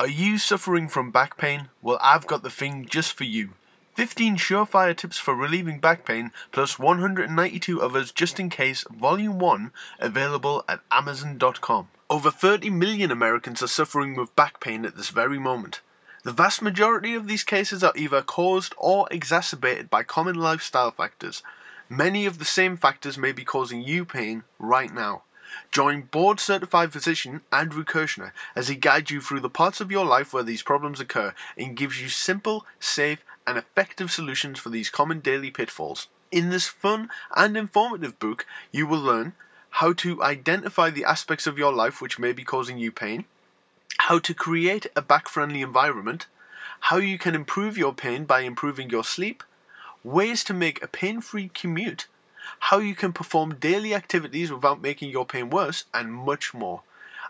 Are you suffering from back pain? Well, I've got the thing just for you. 15 surefire tips for relieving back pain, plus 192 others just in case, Volume 1, available at Amazon.com. Over 30 million Americans are suffering with back pain at this very moment. The vast majority of these cases are either caused or exacerbated by common lifestyle factors. Many of the same factors may be causing you pain right now. Join board certified physician Andrew Kirschner as he guides you through the parts of your life where these problems occur and gives you simple, safe, and effective solutions for these common daily pitfalls. In this fun and informative book, you will learn how to identify the aspects of your life which may be causing you pain, how to create a back friendly environment, how you can improve your pain by improving your sleep, ways to make a pain free commute, how you can perform daily activities without making your pain worse, and much more.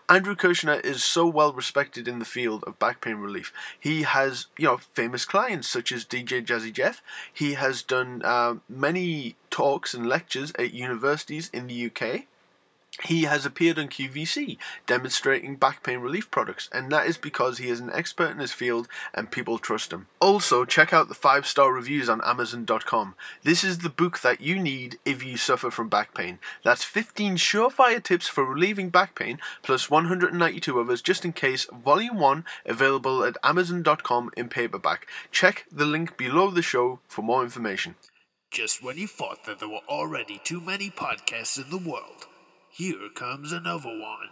Andrew Kirschner is so well respected in the field of back pain relief. He has, you know, famous clients such as DJ Jazzy Jeff. He has done uh, many talks and lectures at universities in the UK. He has appeared on QVC demonstrating back pain relief products, and that is because he is an expert in his field and people trust him. Also, check out the 5 star reviews on Amazon.com. This is the book that you need if you suffer from back pain. That's 15 surefire tips for relieving back pain, plus 192 others just in case, Volume 1, available at Amazon.com in paperback. Check the link below the show for more information. Just when you thought that there were already too many podcasts in the world, here comes another one.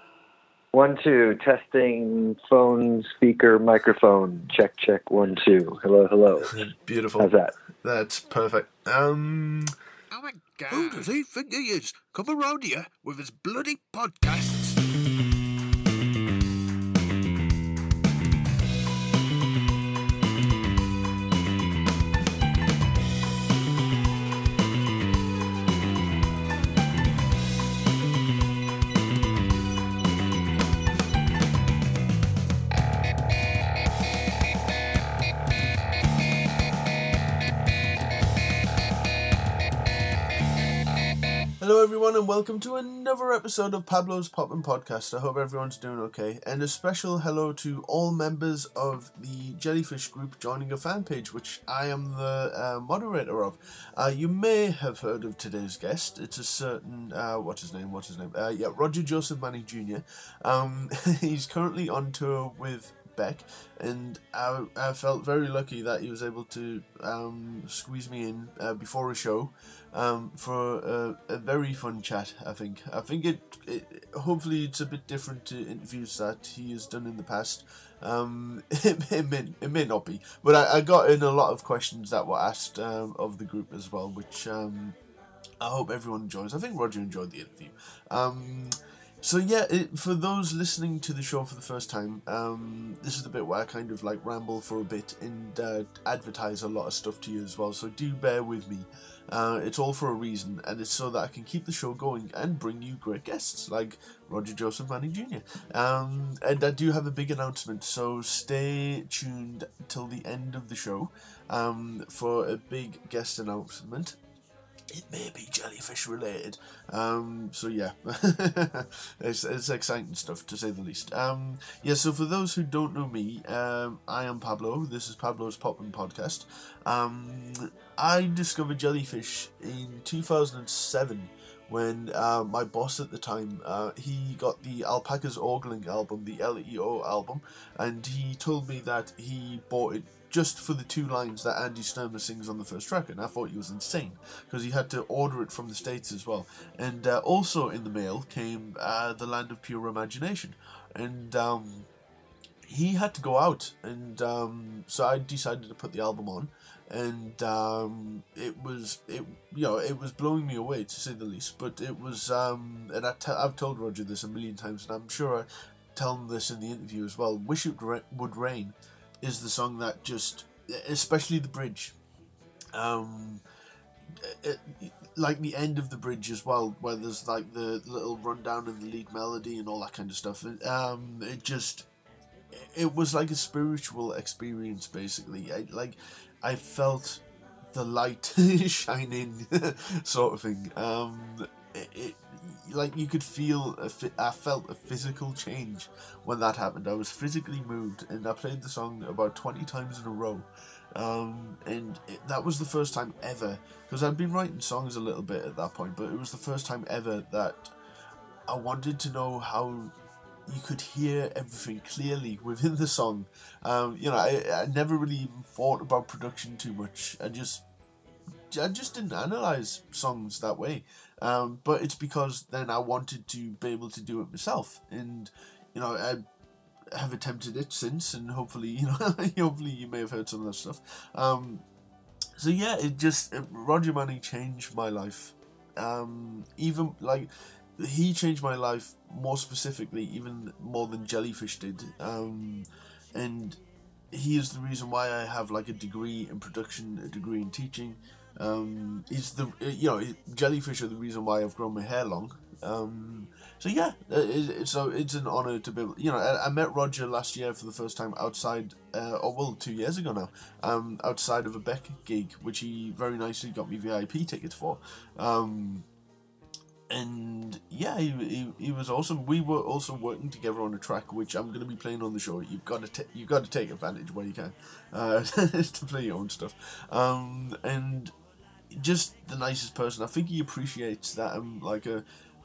One, two, testing phone, speaker, microphone. Check, check, one, two. Hello, hello. Beautiful. How's that? That's perfect. Um. Oh my god. Who does he think he is? Come around here with his bloody podcasts. And welcome to another episode of Pablo's Poppin' Podcast. I hope everyone's doing okay. And a special hello to all members of the Jellyfish group joining a fan page, which I am the uh, moderator of. Uh, you may have heard of today's guest. It's a certain, uh, what's his name? What's his name? Uh, yeah, Roger Joseph Manning Jr. Um, he's currently on tour with Beck, and I, I felt very lucky that he was able to um, squeeze me in uh, before a show um, for a, a, very fun chat. I think. I think it, it. Hopefully, it's a bit different to interviews that he has done in the past. Um, it, it, may, it may not be, but I, I got in a lot of questions that were asked um, of the group as well, which um, I hope everyone enjoys. I think Roger enjoyed the interview. Um, so yeah, it, for those listening to the show for the first time, um, this is the bit where I kind of like ramble for a bit and uh, advertise a lot of stuff to you as well. So do bear with me. Uh, it's all for a reason, and it's so that I can keep the show going and bring you great guests like Roger Joseph Manning Jr. Um, and I do have a big announcement, so stay tuned till the end of the show um, for a big guest announcement it may be jellyfish related. Um, so yeah, it's, it's exciting stuff to say the least. Um, yeah, so for those who don't know me, um, I am Pablo. This is Pablo's Poppin' Podcast. I discovered jellyfish in 2007 when uh, my boss at the time uh, he got the alpacas ogling album the leo album and he told me that he bought it just for the two lines that Andy Sturmer sings on the first track, and I thought he was insane because he had to order it from the States as well. And uh, also in the mail came uh, The Land of Pure Imagination, and um, he had to go out, and um, so I decided to put the album on. And um, it was it you know it was blowing me away to say the least. But it was um, and I t- I've told Roger this a million times, and I'm sure I tell him this in the interview as well. Wish it would rain is the song that just, especially the bridge, um, it, like the end of the bridge as well, where there's like the little rundown and the lead melody and all that kind of stuff. Um, it just, it was like a spiritual experience basically. I, like, I felt the light shining, sort of thing. Um, it, it, like you could feel fi- I felt a physical change when that happened. I was physically moved, and I played the song about twenty times in a row. Um, and it, that was the first time ever because I'd been writing songs a little bit at that point, but it was the first time ever that I wanted to know how you could hear everything clearly within the song. Um, you know, I, I never really even thought about production too much. I just I just didn't analyze songs that way. Um, but it's because then I wanted to be able to do it myself, and you know I have attempted it since, and hopefully you know hopefully you may have heard some of that stuff. Um, so yeah, it just it, Roger Manning changed my life. Um, even like he changed my life more specifically, even more than Jellyfish did. Um, and he is the reason why I have like a degree in production, a degree in teaching. Um, he's the you know Jellyfish are the reason why I've grown my hair long. Um, so yeah, it, it, so it's an honor to be. Able, you know, I, I, met Roger last year for the first time outside, uh, or well, two years ago now, um, outside of a Beck gig, which he very nicely got me VIP tickets for. Um, and yeah, he, he, he was awesome. We were also working together on a track which I'm going to be playing on the show. You've got to ta- you've got to take advantage where you can uh, to play your own stuff. Um, and just the nicest person. I think he appreciates that I'm like a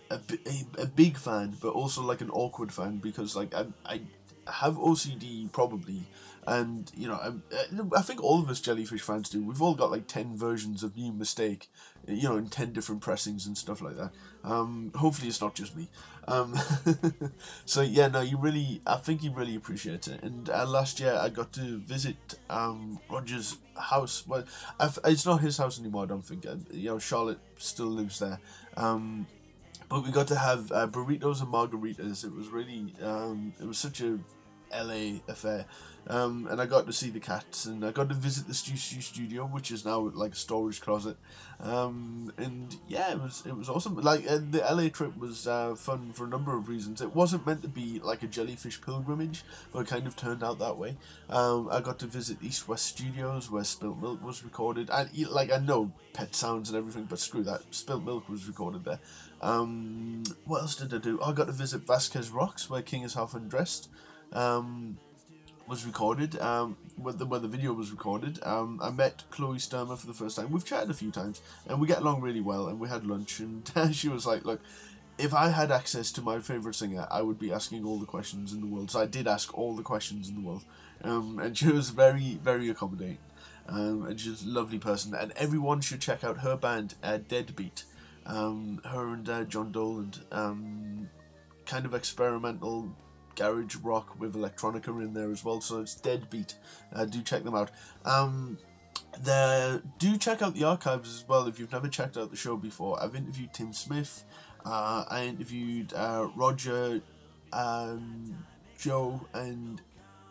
a, a, a big fan, but also like an awkward fan because like I I have OCD probably, and you know I, I think all of us jellyfish fans do. We've all got like ten versions of New Mistake, you know, in ten different pressings and stuff like that. Um, hopefully it's not just me. Um, so yeah, no, you really, I think he really appreciates it. And uh, last year I got to visit um, Roger's house. Well, I've, it's not his house anymore. I don't think. Uh, you know, Charlotte still lives there. Um, but we got to have uh, burritos and margaritas. It was really, um, it was such a LA affair. Um, and I got to see the cats, and I got to visit the Stu Stu studio, which is now like a storage closet. Um, and yeah, it was it was awesome. Like uh, the LA trip was uh, fun for a number of reasons. It wasn't meant to be like a jellyfish pilgrimage, but it kind of turned out that way. Um, I got to visit East West Studios where Spilt Milk was recorded, and like I know Pet Sounds and everything, but screw that. Spilt Milk was recorded there. Um, what else did I do? I got to visit Vasquez Rocks where King is half undressed um, was recorded, um, when the, the video was recorded. Um, I met Chloe Sturmer for the first time. We've chatted a few times, and we get along really well, and we had lunch, and she was like, look, if I had access to my favourite singer, I would be asking all the questions in the world. So I did ask all the questions in the world. Um, and she was very, very accommodating. Um, and she's a lovely person. And everyone should check out her band, uh, Deadbeat. Um, her and uh, John Doland. Um, kind of experimental garage rock with electronica in there as well. So it's Deadbeat. Uh, do check them out. Um, the, do check out the archives as well if you've never checked out the show before. I've interviewed Tim Smith. Uh, I interviewed uh, Roger, um, Joe, and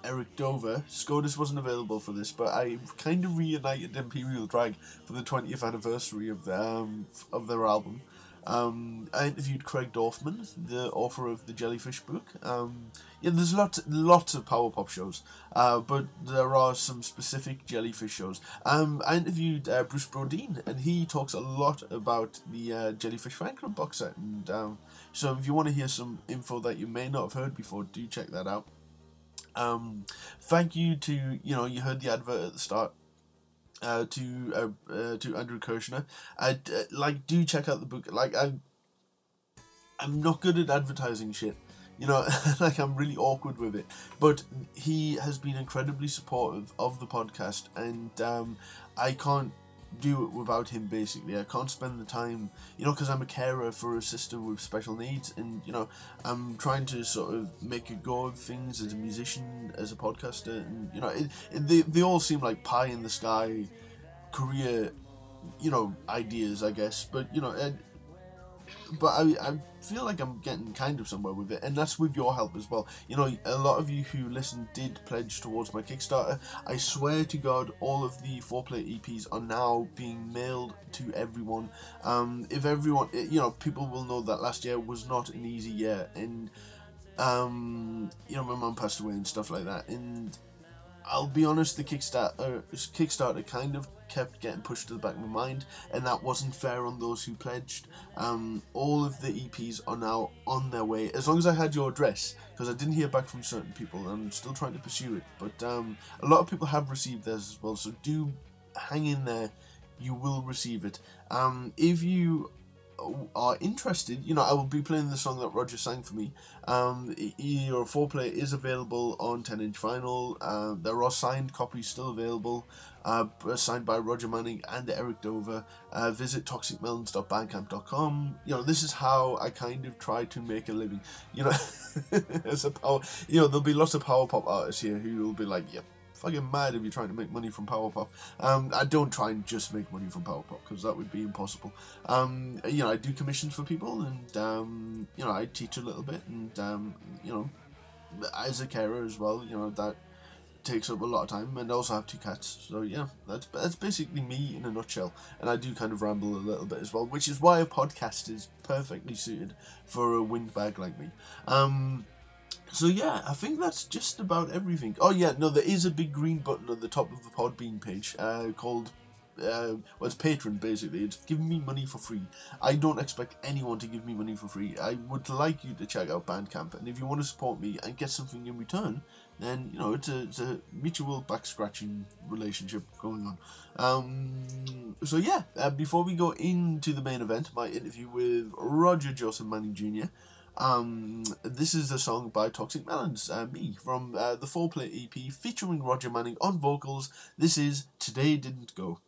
Eric Dover. Skodis wasn't available for this, but I kind of reunited Imperial Drag for the 20th anniversary of the, um, of their album. Um, I interviewed Craig Dorfman, the author of the Jellyfish book. Um, yeah, there's lots, lots of power pop shows, uh, but there are some specific Jellyfish shows. Um, I interviewed uh, Bruce Brodeen, and he talks a lot about the uh, Jellyfish fan club box set. And um, so, if you want to hear some info that you may not have heard before, do check that out. Um, thank you to you know you heard the advert at the start uh, to uh, uh, to Andrew Kirschner. I uh, like do check out the book. Like I, I'm not good at advertising shit. You know, like I'm really awkward with it. But he has been incredibly supportive of the podcast, and um, I can't do it without him basically. I can't spend the time you know because i'm a carer for a sister with special needs and you know i'm trying to sort of make a go of things as a musician as a podcaster and you know it, it, they, they all seem like pie in the sky career you know ideas i guess. But you know but I, I feel like I'm getting kind of somewhere with it, and that's with your help as well. You know, a lot of you who listen did pledge towards my Kickstarter. I swear to God, all of the Foreplay EPs are now being mailed to everyone. Um, if everyone, eh, you know, people will know that last year was not an easy year, and um, you know, my mum passed away and stuff like that, and I'll be honest, the Kickstarter, uh, Kickstarter kind of kept getting pushed to the back of my mind, and that wasn't fair on those who pledged. Um, all of the EPs are now on their way, as long as I had your address, because I didn't hear back from certain people, and I'm still trying to pursue it. But um, a lot of people have received theirs as well, so do hang in there. You will receive it. Um, if you are interested, you know, I will be playing the song that Roger sang for me. Um, your foreplay is available on 10 inch vinyl. Uh, there are signed copies still available, uh, signed by Roger Manning and Eric Dover. Uh, visit toxicmelons.bandcamp.com. You know, this is how I kind of try to make a living. You know, as a power, you know, there'll be lots of power pop artists here who will be like, yep. Fucking mad if you're trying to make money from power pop. Um, I don't try and just make money from power pop because that would be impossible. Um, you know, I do commissions for people, and um, you know, I teach a little bit, and um, you know, as a carer as well, you know that takes up a lot of time, and I also have two cats. So yeah, that's that's basically me in a nutshell. And I do kind of ramble a little bit as well, which is why a podcast is perfectly suited for a windbag like me. Um, so yeah, I think that's just about everything. Oh yeah, no, there is a big green button at the top of the Podbean page uh, called uh, well, it's Patreon basically. It's giving me money for free. I don't expect anyone to give me money for free. I would like you to check out Bandcamp, and if you want to support me and get something in return, then you know it's a, it's a mutual back scratching relationship going on. Um, so yeah, uh, before we go into the main event, my interview with Roger Joseph Manning Jr. Um, this is a song by Toxic Melons, uh, me, from uh, the Foreplay EP featuring Roger Manning on vocals. This is Today Didn't Go.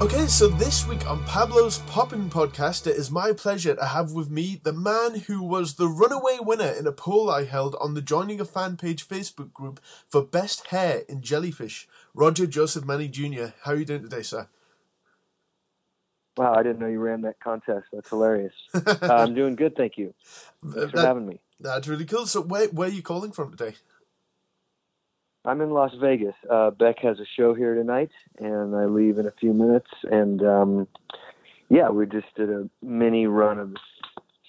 Okay, so this week on Pablo's Poppin' Podcast, it is my pleasure to have with me the man who was the runaway winner in a poll I held on the Joining a Fan Page Facebook group for Best Hair in Jellyfish, Roger Joseph Manning Jr. How are you doing today, sir? Wow, I didn't know you ran that contest. That's hilarious. uh, I'm doing good, thank you. Thanks for having me. that's really cool. So where where are you calling from today? I'm in Las Vegas. Uh, Beck has a show here tonight, and I leave in a few minutes. And um, yeah, we just did a mini run of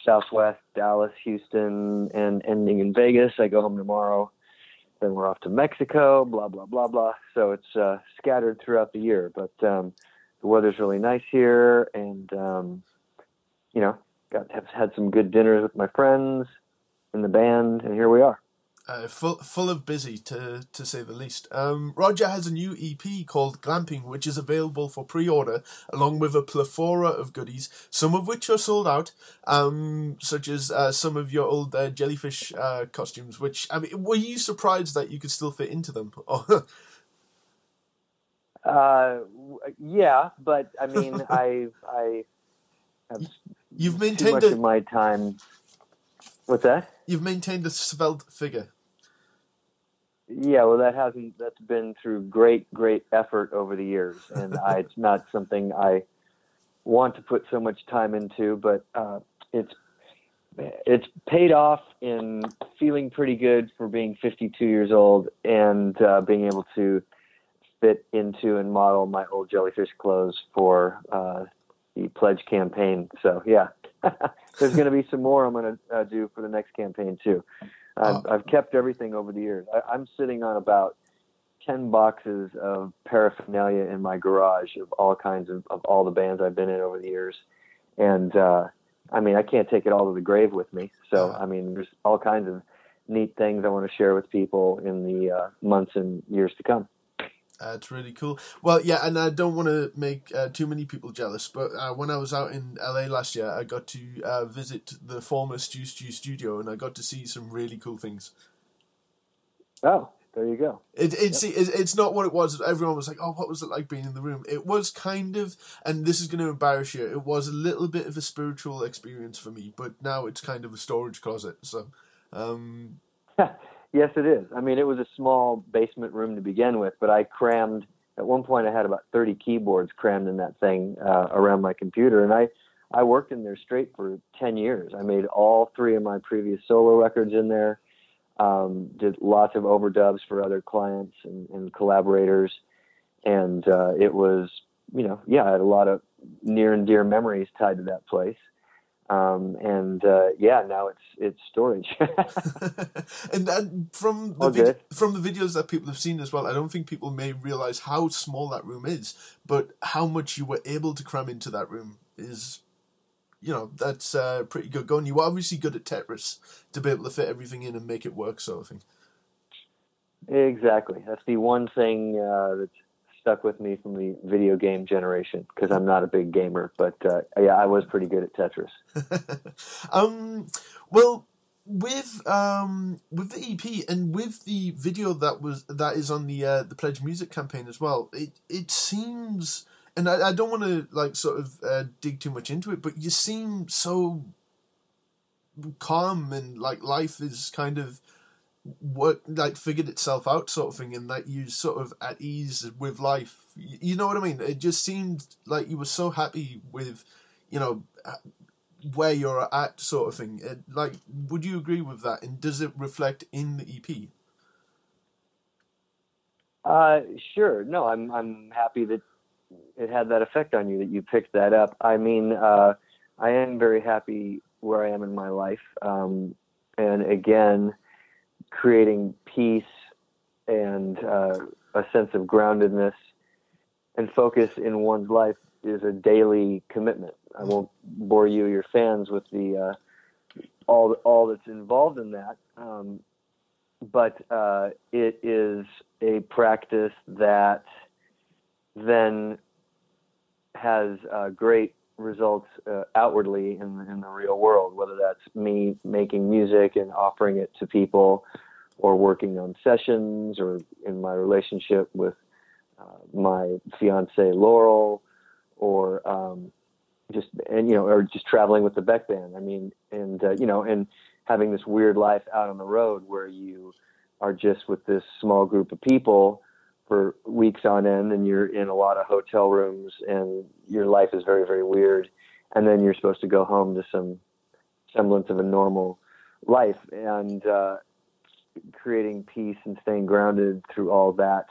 Southwest, Dallas, Houston, and ending in Vegas. I go home tomorrow. Then we're off to Mexico. Blah blah blah blah. So it's uh, scattered throughout the year, but um, the weather's really nice here, and um, you know, got have had some good dinners with my friends in the band, and here we are. Uh, full full of busy to to say the least. Um, Roger has a new EP called Glamping, which is available for pre-order, along with a plethora of goodies, some of which are sold out, um, such as uh, some of your old uh, jellyfish uh, costumes. Which I mean, were you surprised that you could still fit into them? Uh, yeah, but I mean, I I have You've too much a of my time. What's that? you've maintained a svelte figure. Yeah, well, that hasn't. That's been through great, great effort over the years, and I, it's not something I want to put so much time into. But uh, it's it's paid off in feeling pretty good for being 52 years old and uh, being able to fit into and model my old jellyfish clothes for uh, the pledge campaign. So yeah, there's going to be some more I'm going to uh, do for the next campaign too. I've, I've kept everything over the years. I, I'm sitting on about 10 boxes of paraphernalia in my garage of all kinds of, of all the bands I've been in over the years. And, uh, I mean, I can't take it all to the grave with me. So, I mean, there's all kinds of neat things I want to share with people in the uh, months and years to come. That's really cool. Well, yeah, and I don't want to make uh, too many people jealous, but uh, when I was out in LA last year, I got to uh, visit the former Stew Stew studio, and I got to see some really cool things. Oh, there you go. It, it's it, it's not what it was. Everyone was like, "Oh, what was it like being in the room?" It was kind of, and this is going to embarrass you. It was a little bit of a spiritual experience for me, but now it's kind of a storage closet. So, um, Yes, it is. I mean, it was a small basement room to begin with, but I crammed. At one point, I had about 30 keyboards crammed in that thing uh, around my computer, and I, I worked in there straight for 10 years. I made all three of my previous solo records in there. Um, did lots of overdubs for other clients and, and collaborators, and uh, it was, you know, yeah, I had a lot of near and dear memories tied to that place. Um, and uh, yeah, now it's it's storage. and then from the vid- from the videos that people have seen as well, I don't think people may realize how small that room is, but how much you were able to cram into that room is, you know, that's uh, pretty good going. You were obviously good at Tetris to be able to fit everything in and make it work, sort of thing. Exactly. That's the one thing uh, that's stuck with me from the video game generation because I'm not a big gamer, but uh, yeah, I was pretty good at Tetris. um, well, with um with the EP and with the video that was that is on the uh, the Pledge Music campaign as well, it it seems, and I, I don't want to like sort of uh, dig too much into it, but you seem so calm and like life is kind of work like figured itself out sort of thing and that you sort of at ease with life. You know what i mean? It just seemed like you were so happy with you know where you're at sort of thing. It, like would you agree with that? And does it reflect in the ep Uh, sure. No, I'm I'm happy that it had that effect on you that you picked that up. I mean, uh, I am very happy where I am in my life, um, and again, creating peace and uh, a sense of groundedness and focus in one's life is a daily commitment. I won't bore you, your fans, with the uh, all all that's involved in that. Um, but uh, it is a practice that then has uh, great results uh, outwardly in, in the real world, whether that's me making music and offering it to people, or working on sessions, or in my relationship with uh, my fiance Laurel, or um, just and you know, or just traveling with the Beck Band. I mean, and uh, you know, and having this weird life out on the road where you are just with this small group of people for weeks on end, and you're in a lot of hotel rooms, and your life is very very weird, and then you're supposed to go home to some semblance of a normal life, and uh, creating peace and staying grounded through all that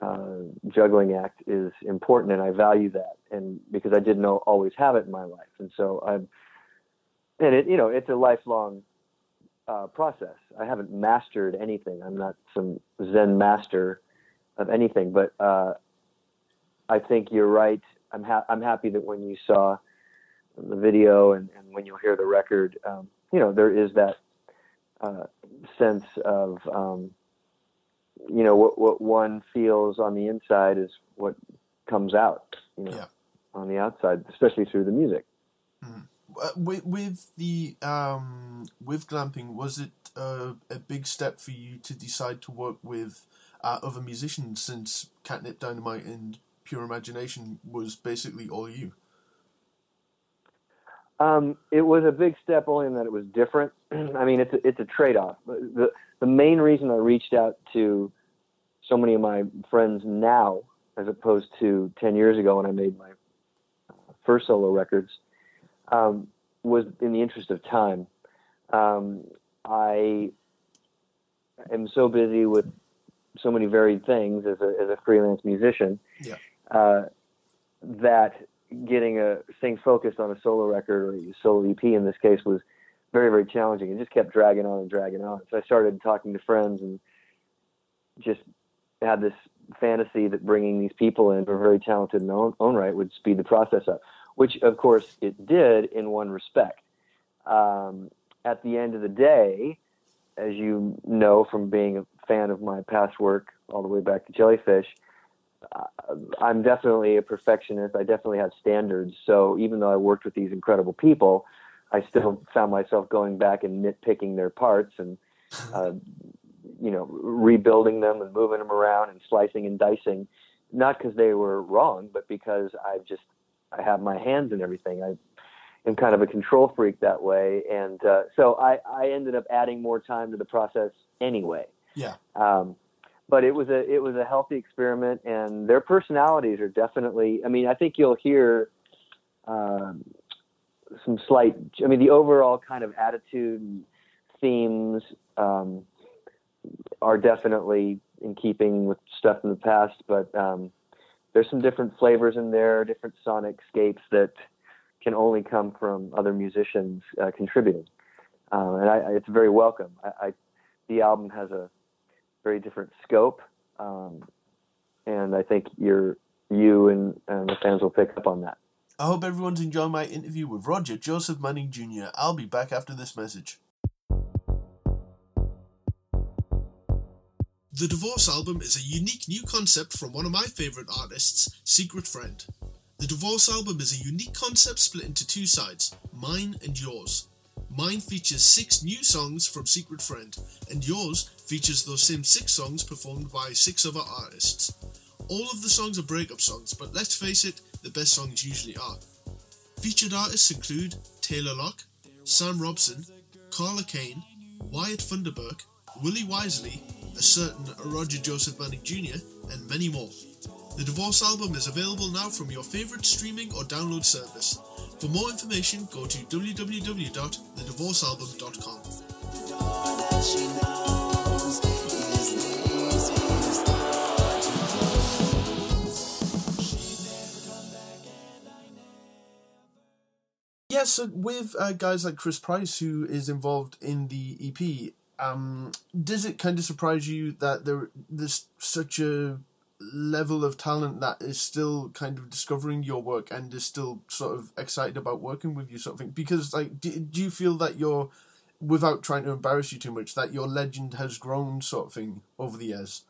uh, juggling act is important, and I value that, and because I didn't always have it in my life, and so I'm, and it you know it's a lifelong uh, process. I haven't mastered anything. I'm not some Zen master of anything, but uh, I think you're right. I'm ha- I'm happy that when you saw the video and, and when you'll hear the record, um, you know there is that uh, sense of um, you know what what one feels on the inside is what comes out you know Yeah. on the outside especially through the music Uh, with, with the um, with glamping, was it uh, a big step for you to decide to work with uh, other musicians since Catnip Dynamite and Pure Imagination was basically all you? um, it was a big step only in that it was different i mean it's a, it's a trade-off the the main reason i reached out to so many of my friends now as opposed to 10 years ago when i made my first solo records um, was in the interest of time. Um, I am so busy with so many varied things as a, as a freelance musician Yeah. uh, that getting a staying focused on a solo record or a solo EP in this case was very very challenging. It just kept dragging on and dragging on. So I started talking to friends and just had this fantasy that bringing these people in who are very talented in their own, own right would speed the process up, which of course it did in one respect. Um, at the end of the day, as you know from being a fan of my past work all the way back to Jellyfish, uh, I'm definitely a perfectionist. I definitely have standards. So even though I worked with these incredible people, I still found myself going back and nitpicking their parts and uh, you know, rebuilding them and moving them around and slicing and dicing, not because they were wrong, but because I just I have my hands in everything. I am kind of a control freak that way, and uh, so I I ended up adding more time to the process anyway. Yeah. Um, but it was a it was a healthy experiment, and their personalities are definitely. I mean, I think you'll hear. Um, some slight, I mean, the overall kind of attitude and themes, um, are definitely in keeping with stuff in the past, but um, there's some different flavors in there, different sonic scapes that can only come from other musicians uh, contributing, uh, and I, I, it's very welcome. I, I, the album has a very different scope, um, and I think you're, you and, and the fans will pick up on that. I hope everyone's enjoying my interview with Roger Joseph Manning Jr. I'll be back after this message. The Divorce album is a unique new concept from one of my favourite artists, Secret Friend. The Divorce album is a unique concept split into two sides, mine and yours. Mine features six new songs from Secret Friend, and yours features those same six songs performed by six other artists. All of the songs are breakup songs, but let's face it, the best songs usually are. Featured artists include Taylor Locke, Sam Robson, Carla Kane, Wyatt Funderburk, Willie Wisely, a certain Roger Joseph Manning Jr., and many more. The Divorce album is available now from your favourite streaming or download service. For more information, go to www.thedivorcealbum.com. Yes, so with uh, guys like Chris Price, who is involved in the EP, um, does it kind of surprise you that there there's such a level of talent that is still kind of discovering your work and is still sort of excited about working with you, sort of thing? Because like, do, do you feel that you're, without trying to embarrass you too much, that your legend has grown, sort of thing, over the years?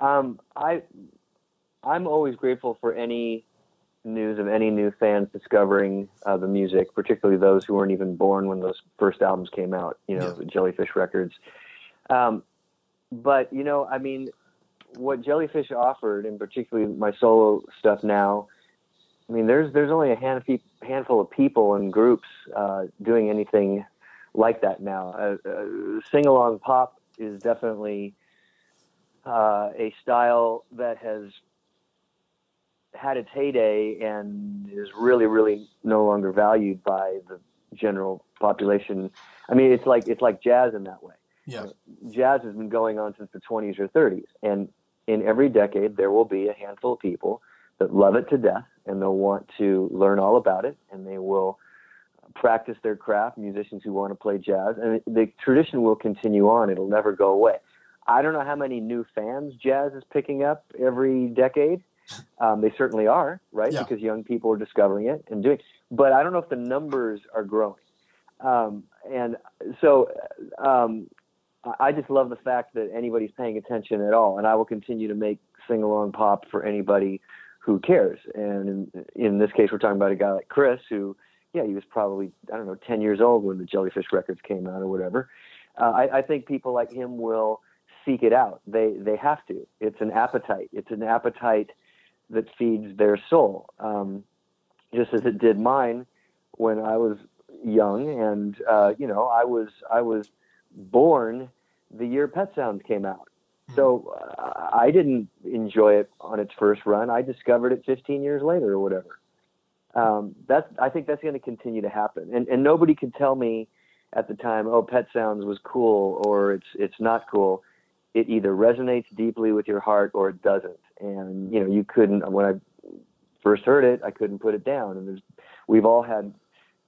Um, I I'm always grateful for any news of any new fans discovering uh, the music, particularly those who weren't even born when those first albums came out. You know, Yeah. Jellyfish Records. Um, but you know, I mean, what Jellyfish offered, and particularly my solo stuff now. I mean, there's there's only a hand, handful of people and groups uh, doing anything like that now. Uh, uh, Sing along pop is definitely uh, a style that has had its heyday and is really, really no longer valued by the general population. I mean, it's like it's like jazz in that way. Yeah. Jazz has been going on since the 20s or 30s, and in every decade there will be a handful of people that love it to death and they'll want to learn all about it and they will practice their craft. Musicians who want to play jazz, and the tradition will continue on. It'll never go away. I don't know how many new fans jazz is picking up every decade. Um, they certainly are, right? Yeah. Because young people are discovering it and doing. But I don't know if the numbers are growing. Um, and so um, I- just love the fact that anybody's paying attention at all. And I will continue to make sing along pop for anybody who cares. And in, in this case, we're talking about a guy like Chris, who, yeah, he was probably I don't know 10 years old when the Jellyfish records came out or whatever. Uh, I, I think people like him will seek it out. They they have to. It's an appetite. It's an appetite that feeds their soul, um, just as it did mine when I was young. And uh, you know, I was I was born the year Pet Sounds came out. So uh, I didn't enjoy it on its first run. I discovered it 15 years later or whatever. Um, that's I think that's going to continue to happen, and and nobody could tell me at the time, oh, Pet Sounds was cool or it's it's not cool. It either resonates deeply with your heart or it doesn't. And you know, you couldn't when I first heard it, I couldn't put it down. And there's we've all had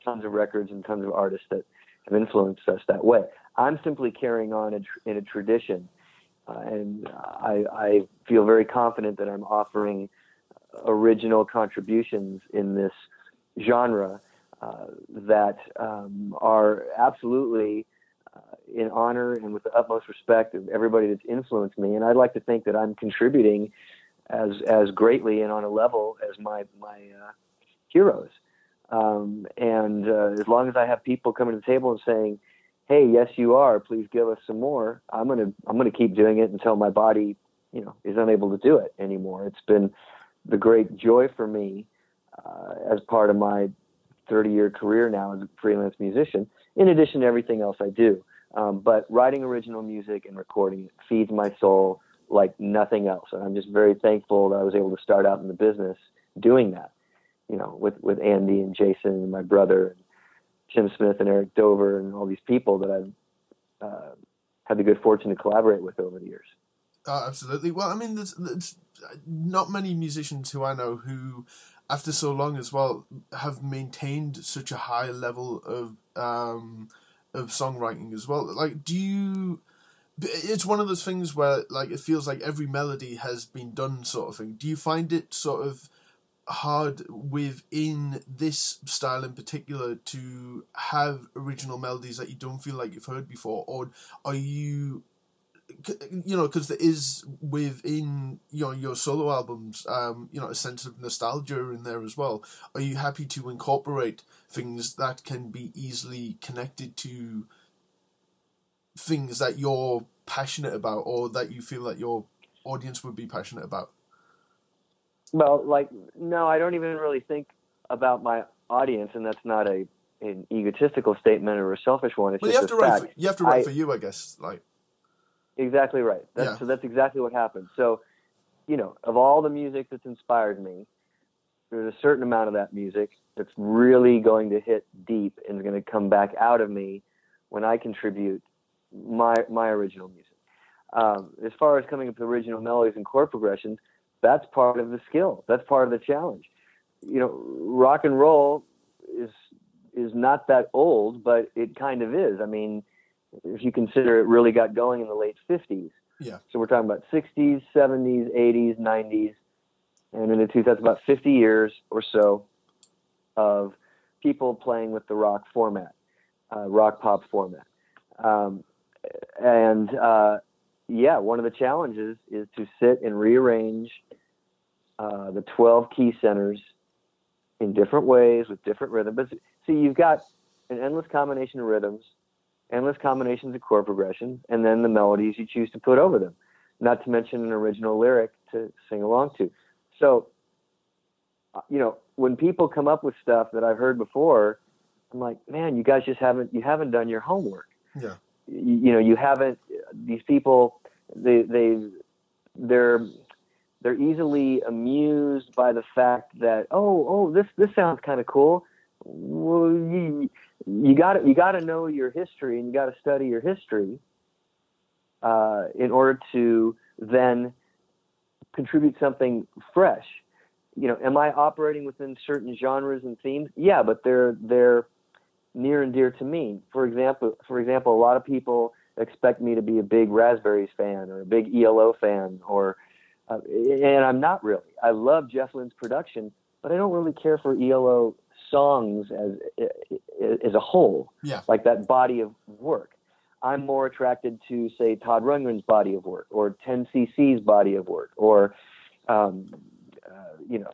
tons of records and tons of artists that have influenced us that way. I'm simply carrying on a tr- in a tradition, uh, and I, I feel very confident that I'm offering original contributions in this genre uh, that um, are absolutely uh, in honor and with the utmost respect of everybody that's influenced me. And I'd like to think that I'm contributing as as greatly and on a level as my my uh, heroes. Um, and uh, as long as I have people coming to the table and saying, "Hey, yes, you are. Please give us some more," I'm gonna I'm gonna keep doing it until my body, you know, is unable to do it anymore. It's been the great joy for me uh, as part of my 30 year career now as a freelance musician, in addition to everything else I do. Um, but writing original music and recording feeds my soul like nothing else. And I'm just very thankful that I was able to start out in the business doing that, you know, with, with Andy and Jason and my brother and Tim Smith and Eric Dover and all these people that I've uh, had the good fortune to collaborate with over the years. Uh, absolutely. Well, I mean, there's, there's not many musicians who I know who, after so long as well, have maintained such a high level of um, of songwriting as well. Like, do you? It's one of those things where, like, it feels like every melody has been done, sort of thing. Do you find it sort of hard within this style in particular to have original melodies that you don't feel like you've heard before, or are you you know, because there is within you know your solo albums, um, you know, a sense of nostalgia in there as well. Are you happy to incorporate things that can be easily connected to things that you're passionate about, or that you feel that your audience would be passionate about? Well, like no, I don't even really think about my audience, and that's not a an egotistical statement or a selfish one. It's Well, you have just to a write. fact. For, you have to write I- for you, I guess. Like, Exactly right. That's, Yeah. So that's exactly what happened. So, you know, of all the music that's inspired me, there's a certain amount of that music that's really going to hit deep and is going to come back out of me when I contribute my my original music. Um, as far as coming up with original melodies and chord progressions, that's part of the skill. That's part of the challenge. You know, rock and roll is is not that old, but it kind of is. I mean, if you consider it really got going in the late 50s. Yeah. So we're talking about 60s, 70s, 80s, 90s, and in the 2000s, about 50 years or so of people playing with the rock format, uh, rock pop format. Um, and uh, yeah, one of the challenges is to sit and rearrange uh, the 12 key centers in different ways with different rhythms. But see, you've got an endless combination of rhythms endless combinations of chord progressions, and then the melodies you choose to put over them. Not to mention an original lyric to sing along to. So, uh, you know, when people come up with stuff that I've heard before, I'm like, man, you guys just haven't you haven't done your homework. Yeah. You, know, you haven't. These people, they they they're they're easily amused by the fact that oh oh this this sounds kind of cool. Well, you you got you got to know your history and you got to study your history uh, in order to then contribute something fresh. You know, am I operating within certain genres and themes? Yeah, but they're they're near and dear to me. For example, for example, a lot of people expect me to be a big Raspberries fan or a big ELO fan, or uh, and I'm not really. I love Jeff Lynne's production, but I don't really care for ELO songs as as a whole. Yeah. Like that body of work. I'm more attracted to, say, Todd Rundgren's body of work, or 10cc's body of work, or, um, uh, you know,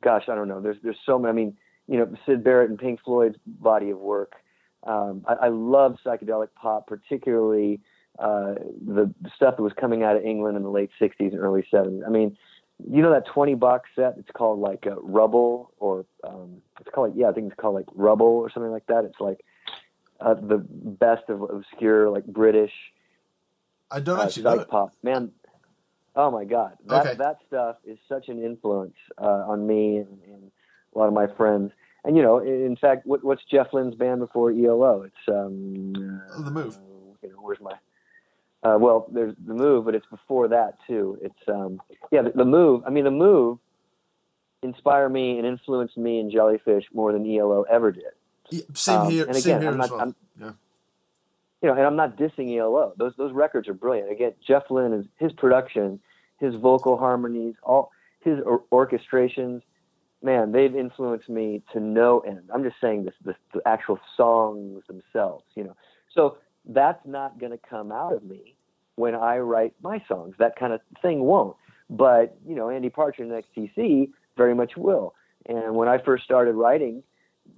gosh, I don't know. There's there's so many. I mean, you know, Syd Barrett and Pink Floyd's body of work. Um, I, I love psychedelic pop, particularly uh, the stuff that was coming out of England in the late '60s and early '70s. I mean, you know that 20 box set? It's called like uh, Rubble, or um, it's called yeah, I think it's called like Rubble or something like that. It's like uh, the best of obscure like British I don't uh, actually know pop. Man, oh my god, that Okay. that stuff is such an influence uh, on me and, and a lot of my friends. And you know, in, fact, what, what's Jeff Lynne's band before ELO? It's um, Oh, The Move. uh, you know, where's my? Uh, well, there's the move, but it's before that too. It's um, yeah, the, the move. I mean, the move inspired me and influenced me in Jellyfish more than ELO ever did. Yeah, same Um, here. and same here I'm as well. I'm- yeah. you know, and I'm not dissing ELO. Those those records are brilliant. Again, Jeff Lynne is his production, his vocal harmonies, all his or- orchestrations. Man, they've influenced me to no end. I'm just saying this, this the actual songs themselves. You know, so that's not going to come out of me when I write my songs. That kind of thing won't. But you know, Andy Partridge and XTC very much will. And when I first started writing,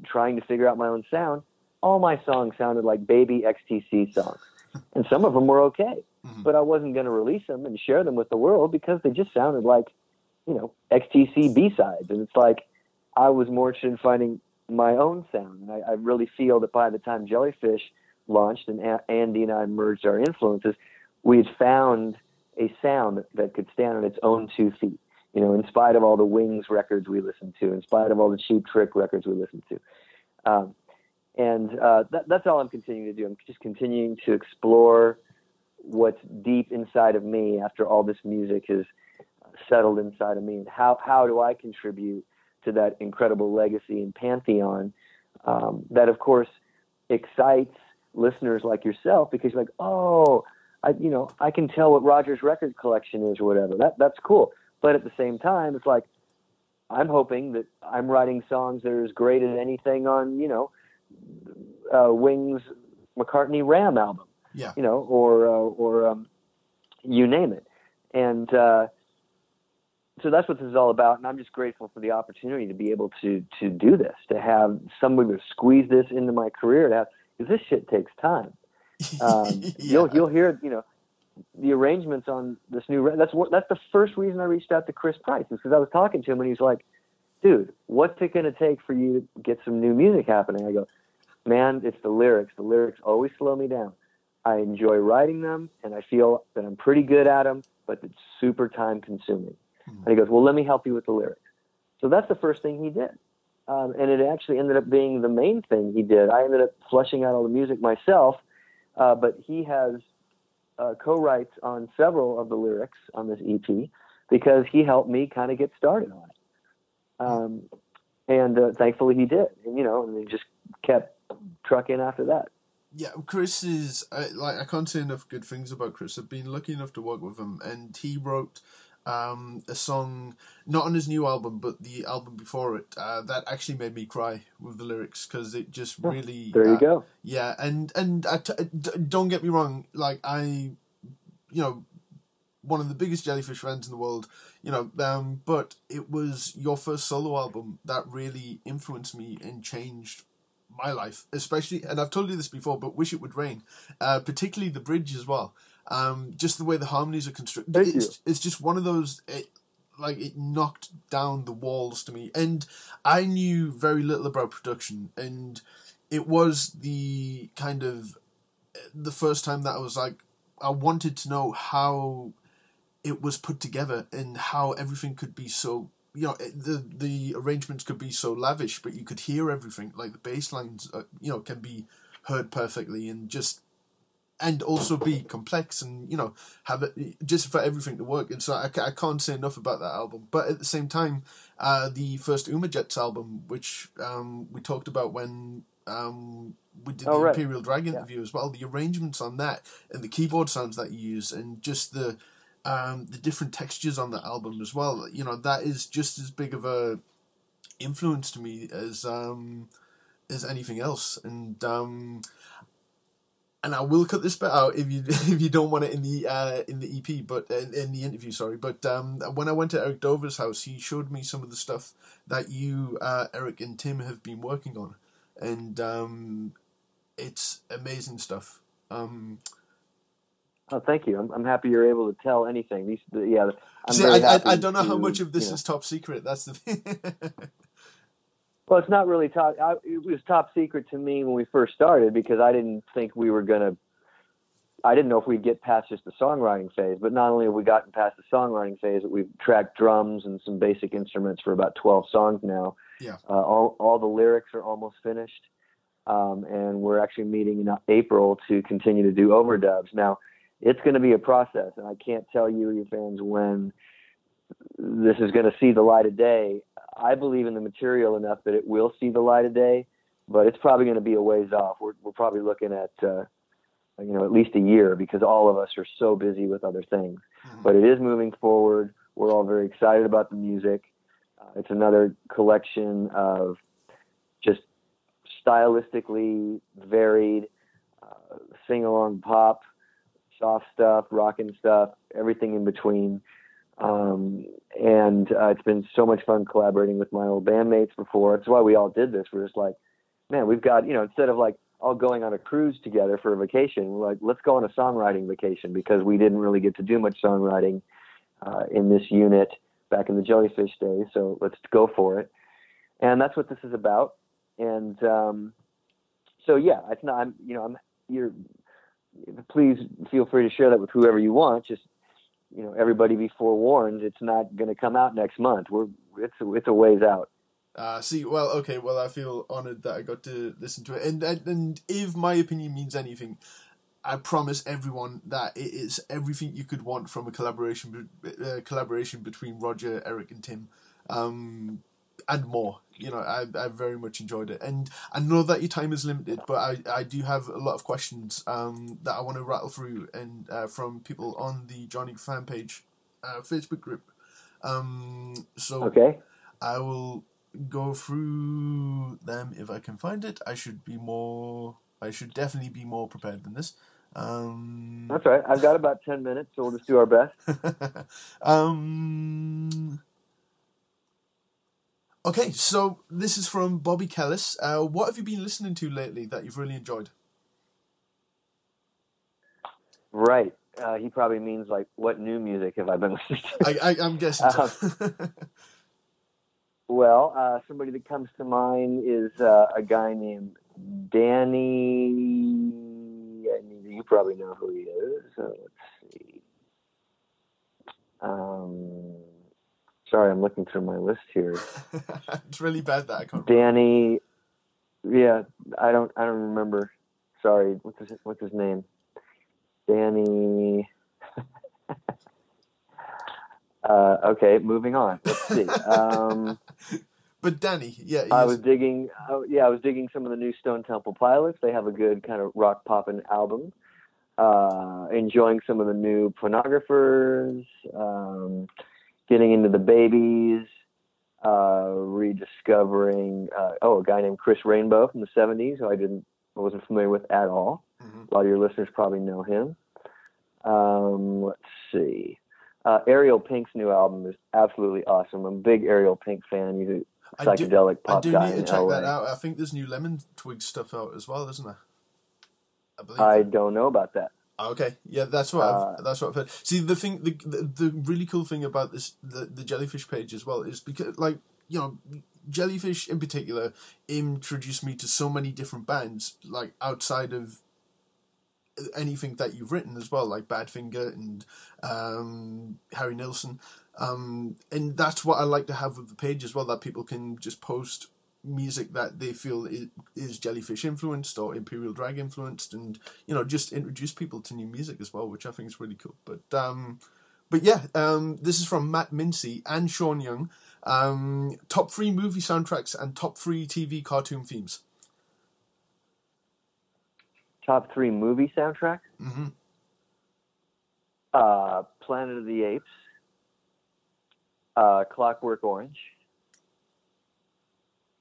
trying to figure out my own sound, all my songs sounded like baby XTC songs. And some of them were okay, Mhm. but I wasn't going to release them and share them with the world because they just sounded like, you know, XTC B-sides. And it's like I was more interested in finding my own sound. And I, I really feel that by the time Jellyfish launched and A- Andy and I merged our influences, we had found a sound that, that could stand on its own two feet. You know, in spite of all the Wings records we listened to, in spite of all the Cheap Trick records we listened to. Um, and uh, that, that's all I'm continuing to do. I'm just continuing to explore what's deep inside of me after all this music has settled inside of me, and how how do I contribute to that incredible legacy and pantheon um, that, of course, excites listeners like yourself because you're like, oh, I you know I can tell what Roger's record collection is or whatever. That that's cool. But at the same time, it's like I'm hoping that I'm writing songs that are as great as anything on you know uh, Wings McCartney Ram album, Yeah. you know, or uh, or um, you name it, and uh, so that's what this is all about. And I'm just grateful for the opportunity to be able to to do this, to have somebody to squeeze this into my career, to have because this shit takes time. Um, Yeah. You'll you'll hear you know the arrangements on this new. re- That's what that's the first reason I reached out to Chris Price is because I was talking to him and he's like, "Dude, what's it going to take for you to get some new music happening?" I go, "Man, it's the lyrics. The lyrics always slow me down. I enjoy writing them and I feel that I'm pretty good at them, but it's super time consuming." And he goes, "Well, let me help you with the lyrics." So that's the first thing he did. Um, and it actually ended up being the main thing he did. I ended up fleshing out all the music myself, uh, but he has uh, co-writes on several of the lyrics on this EP because he helped me kind of get started on it. Um, and uh, thankfully he did, and you know, and he just kept trucking after that. Yeah, Chris is like I can't say enough good things about Chris. I've been lucky enough to work with him, and he wrote um, a song not on his new album, but the album before it uh, that actually made me cry with the lyrics because it just really There you uh, go. Yeah, and and I t- don't get me wrong, like I, you know, one of the biggest jellyfish fans in the world, you know, um, but it was your first solo album that really influenced me and changed my life, especially. And I've told you this before, but "Wish It Would Rain," uh, particularly the bridge as well. Um, just the way the harmonies are constructed, Thank it's it's just one of those. It, like it knocked down the walls to me, and I knew very little about production, and it was the kind of the first time that I was like, I wanted to know how it was put together and how everything could be so you know the the arrangements could be so lavish but you could hear everything. Like the bass lines uh, you know can be heard perfectly and just and also be complex and you know have it just for everything to work and so I, I can't say enough about that album but at the same time uh, the first Uma Jets album which um, we talked about when um, we did Oh, the right. Imperial Drag Yeah. interview as well the arrangements on that and the keyboard sounds that you use and just the um, the different textures on the album as well you know that is just as big of a influence to me as um, as anything else and um, and I will cut this bit out if you if you don't want it in the uh, in the EP, but in, in the interview, sorry. But um, when I went to Eric Dover's house, he showed me some of the stuff that you, uh, Eric, and Tim have been working on, and um, it's amazing stuff. Um, Oh, thank you. I'm, I'm happy you're able to tell anything. These, yeah, I'm see, I, I, I don't know how much of this you know- is top secret. That's the thing. Well, it's not really top. I, it was top secret to me when we first started because I didn't think we were gonna. I didn't know if we'd get past just the songwriting phase. But not only have we gotten past the songwriting phase, but we've tracked drums and some basic instruments for about 12 songs now. Yeah. Uh, all all the lyrics are almost finished, um, and we're actually meeting in April to continue to do overdubs. Now, it's going to be a process, and I can't tell you your fans when this is going to see the light of day. I believe in the material enough that it will see the light of day, but it's probably going to be a ways off. We're, we're probably looking at, uh, you know, at least a year because all of us are so busy with other things. Mhm. But it is moving forward. We're all very excited about the music. Uh, it's another collection of just stylistically varied uh, sing along pop, soft stuff, rockin' stuff, everything in between. Um, and uh, it's been so much fun collaborating with my old bandmates before. That's why we all did this. We're just like, man, we've got, you know, instead of like all going on a cruise together for a vacation, we're like, let's go on a songwriting vacation because we didn't really get to do much songwriting uh, in this unit back in the jellyfish days. So let's go for it. And that's what this is about. And um, so, yeah, it's not, I'm, you know, I'm, you're, please feel free to share that with whoever you want. Just, you know, everybody be forewarned. It's not going to come out next month. We're, it's, it's a ways out. Uh, see, well, okay, well, I feel honored that I got to listen to it, and and, and if my opinion means anything, I promise everyone that it is everything you could want from a collaboration, uh, collaboration between Roger, Eric, and Tim, um, and more. You know, I I very much enjoyed it, and I know that your time is limited, but I I do have a lot of questions um that I want to rattle through, and uh, from people on the Johnny fan page, uh, Facebook group. Um, so Okay. I will go through them if I can find it. I should be more. I should definitely be more prepared than this. Um, That's right. I've got about 10 minutes, so we'll just do our best. um. Okay, so this is from Bobby Kellis. Uh, what have you been listening to lately that you've really enjoyed? Right. Uh, he probably means like, what new music have I been listening to? I, I I'm guessing. So. Well, uh, somebody that comes to mind is uh, a guy named Danny. I mean, you probably know who he is. So let's see. Um, sorry, I'm looking through my list here. it's really bad that I can't. Danny. Yeah, I don't. I don't remember. Sorry. What's his What's his name? Danny. uh, okay, moving on. Let's see. Um, But Danny, yeah, I was digging. Uh, yeah, I was digging some of the new Stone Temple Pilots. They have a good kind of rock popping album. Uh, enjoying some of the new pornographers. Um, getting into the babies. Uh, rediscovering. Uh, oh, a guy named Chris Rainbow from the '70s, who I didn't, I wasn't familiar with at all. Mhm. A lot of your listeners probably know him. Um, let's see. Uh, Ariel Pink's new album is absolutely awesome. I'm a big Ariel Pink fan. He's a I do, psychedelic I pop do guy need to check LA. that out. I think there's new Lemon Twig stuff out as well, isn't there? I believe. I don't know about that. Okay, yeah, that's what Uh, I've, that's what I've heard. See, the thing, the, the the really cool thing about this the the jellyfish page as well is because like you know jellyfish in particular introduced me to so many different bands like outside of anything that you've written as well, like Badfinger and um, Harry Nilsson. Um, and that's what I like to have with the page as well, that people can just post music that they feel is, is jellyfish influenced or imperial drag influenced and you know just introduce people to new music as well which i think is really cool. But um but yeah um this is from matt mincy and sean young. Um top three movie soundtracks and top three tv cartoon themes. Top three movie soundtracks: hmm uh, Planet of the Apes, uh, Clockwork Orange,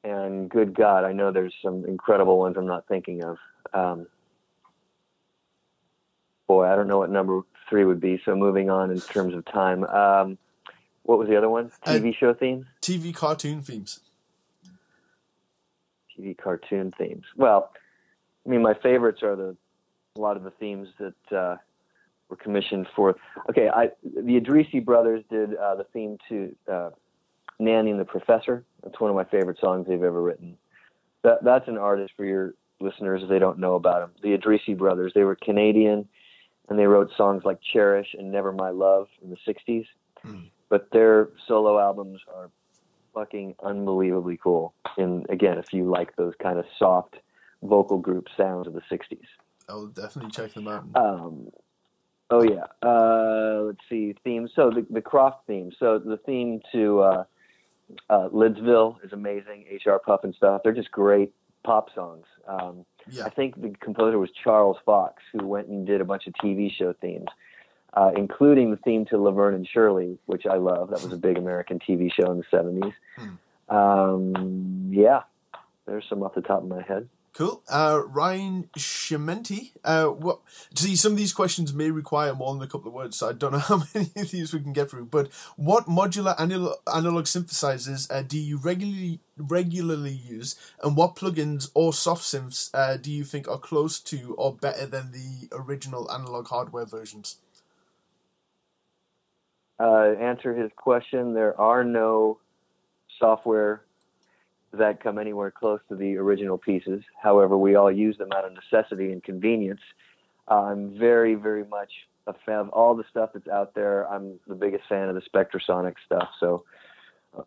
and good God, I know there's some incredible ones I'm not thinking of. Um, boy, I don't know what number three would be. So moving on in terms of time, um, what was the other one? Uh, TV show themes, tv cartoon themes TV cartoon themes. Well, I mean, my favorites are the a lot of the themes that uh, were commissioned for. Okay, I the Addrisi brothers did uh, the theme to uh, Nanny and the Professor. That's one of my favorite songs they've ever written. That that's an artist for your listeners if they don't know about them. The Addrisi brothers. They were Canadian, and they wrote songs like Cherish and Never My Love in the '60s. Hmm. But their solo albums are fucking unbelievably cool. And again, if you like those kind of soft vocal group sounds of the '60s. i'll definitely check them out Um, oh yeah. Uh, let's see themes. So the the Krofft theme. So the theme to uh, uh, Lidsville is amazing. HR Pufnstuf. They're just great pop songs. Um, yeah I think the composer was Charles Fox, who went and did a bunch of TV show themes, uh, including the theme to Laverne and Shirley, which I love. That was a big American TV show in the '70s. Hmm. Um, yeah, there's some off the top of my head. Cool. Uh, Ryan Shimenti. Uh, what? See, some of these questions may require more than a couple of words, so I don't know how many of these we can get through. But what modular analog, analog synthesizers uh, do you regularly regularly use, and what plugins or soft synths uh, do you think are close to or better than the original analog hardware versions? uh, answer his question, there are no software that come anywhere close to the original pieces. However, we all use them out of necessity and convenience. Uh, I'm very, very much a fan of all the stuff that's out there. I'm the biggest fan of the Spectrasonic stuff. So,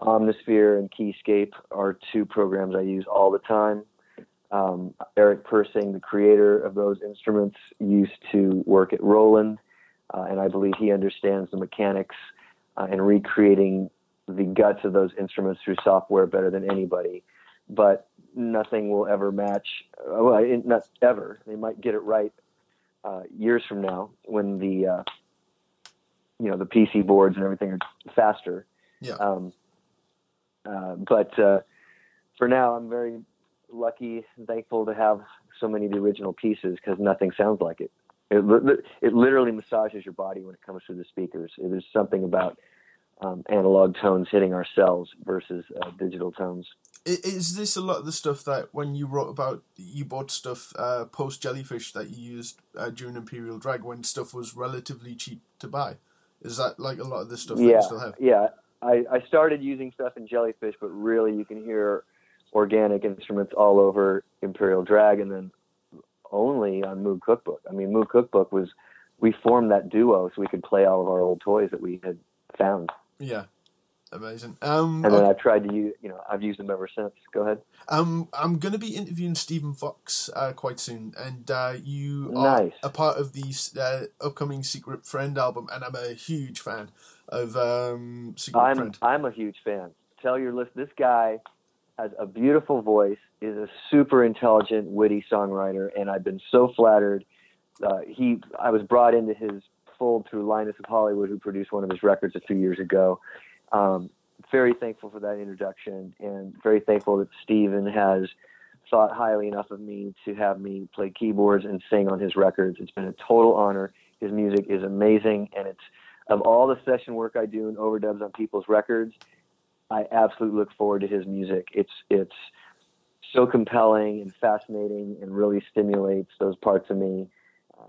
Omnisphere and Keyscape are two programs I use all the time. Um, Eric Persing, the creator of those instruments, used to work at Roland, uh, and I believe he understands the mechanics uh, and recreating the guts of those instruments through software better than anybody. But nothing will ever match. Well, it- not ever. They might get it right uh, years from now when the uh, you know the PC boards and everything are faster. Yeah. Um, uh, but uh, for now, I'm very lucky and thankful to have so many of the original pieces because nothing sounds like it. It, it literally massages your body when it comes through the speakers. There's something about um, analog tones hitting our cells versus uh, digital tones. Is this a lot of the stuff that when you wrote about you bought stuff uh, post Jellyfish that you used uh, during Imperial Drag when stuff was relatively cheap to buy? Is that like a lot of the stuff that yeah, you still have? yeah. I, I started using stuff in Jellyfish, but really you can hear organic instruments all over Imperial Drag, and then only on Moog Cookbook. I mean, Moog Cookbook was we formed that duo so we could play all of our old toys that we had found, Yeah, amazing. Um, and then. I've tried to use, you know, I've used them ever since. Go ahead. um, I'm going to be interviewing Stephen Fox uh, quite soon, and uh, you are Nice. a part of the uh, upcoming Secret Friend album, and I'm a huge fan of um, Secret I'm Friend. I'm a huge fan. Tell your list. This guy has a beautiful voice. Is a super intelligent, witty songwriter, and I've been so flattered. Uh, he, I was brought into his through Linus of Hollywood, who produced one of his records a few years ago. Um, very thankful for that introduction, and very thankful that Steven has thought highly enough of me to have me play keyboards and sing on his records. It's been a total honor. His music is amazing, and it's of all the session work I do and overdubs on people's records, I absolutely look forward to his music. It's it's so compelling and fascinating, and really stimulates those parts of me.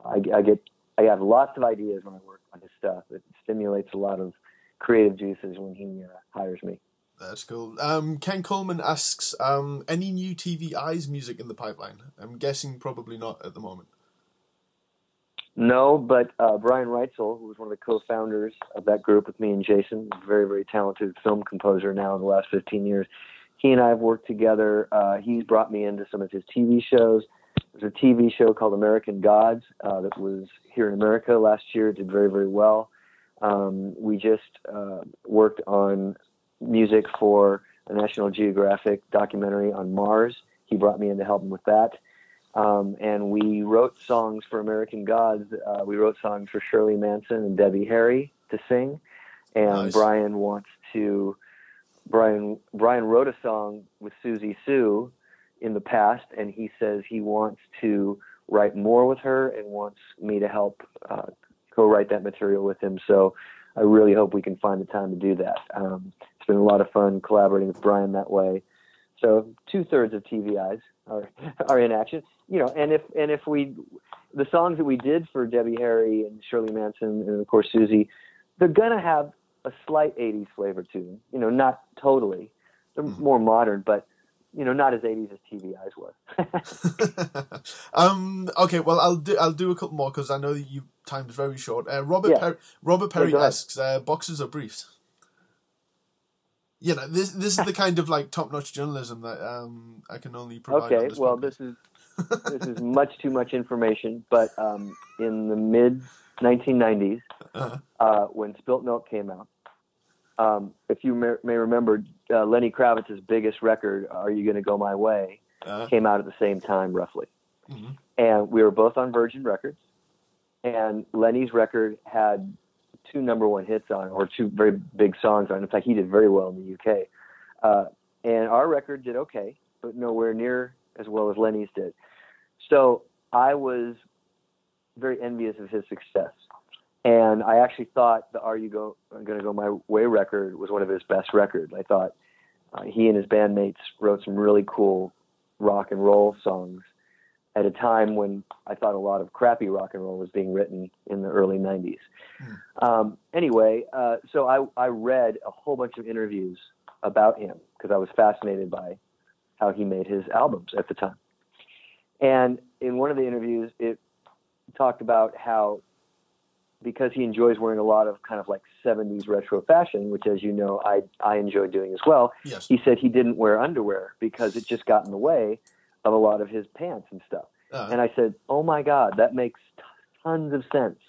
I, I get I have lots of ideas when I work on his stuff. It stimulates a lot of creative juices when he uh, hires me. That's cool. Um, Ken Coleman asks, um, any new TV Eyes music in the pipeline? I'm guessing probably not at the moment. No, but uh, Brian Reitzell, who was one of the co-founders of that group with me and Jason, very very talented film composer now in the last 15 years. He and I have worked together. Uh, he's brought me into some of his TV shows. There's a TV show called American Gods uh, that was here in America last year. It did very very well. Um, we just uh, worked on music for a National Geographic documentary on Mars. He brought me in to help him with that. Um, and we wrote songs for American Gods. Uh, we wrote songs for Shirley Manson and Debbie Harry to sing. And Nice. Brian wants to. Brian Brian wrote a song with Siouxsie Sioux in the past, and he says he wants to write more with her and wants me to help uh, co-write that material with him. So I really hope we can find the time to do that. Um, it's been a lot of fun collaborating with Brian that way. So two thirds of TV Eyes are are in action, you know. And if and if we, the songs that we did for Debbie Harry and Shirley Manson and of course Siouxsie, they're gonna have a slight '80s flavor to them. You know, not totally. They're more modern, but you know, not as '80s as TV Eyes was. um. Okay. Well, I'll do. I'll do a couple more because I know that you time's very short. Uh, Robert Yeah. Perry, Robert Perry ahead. asks, uh, "Boxes or briefs?" You know, this this is the kind of like top notch journalism that um I can only provide. okay, this well, this is this is much too much information, but um, in the mid 1990s, Uh-huh. uh, when Spilt Milk came out, um, if you may, may remember, uh, Lenny Kravitz's biggest record, "Are You Gonna Go My Way," Uh, came out at the same time, roughly, Mhm. and we were both on Virgin Records, and Lenny's record had two number one hits on, or two very big songs on. it. In fact, he did very well in the UK, uh, and our record did okay, but nowhere near as well as Lenny's did. So I was very envious of his success. And I actually thought the "Are You Go Going to Go My Way" record was one of his best records. I thought uh, he and his bandmates wrote some really cool rock and roll songs at a time when I thought a lot of crappy rock and roll was being written in the early '90s. Um, anyway, uh, so I, I read a whole bunch of interviews about him because I was fascinated by how he made his albums at the time. And in one of the interviews, it talked about how because he enjoys wearing a lot of kind of like 70s retro fashion, which, as you know, I, I enjoy doing as well, yes. he said he didn't wear underwear because it just got in the way of a lot of his pants and stuff. Uh, And I said, "Oh my God, that makes t- tons of sense."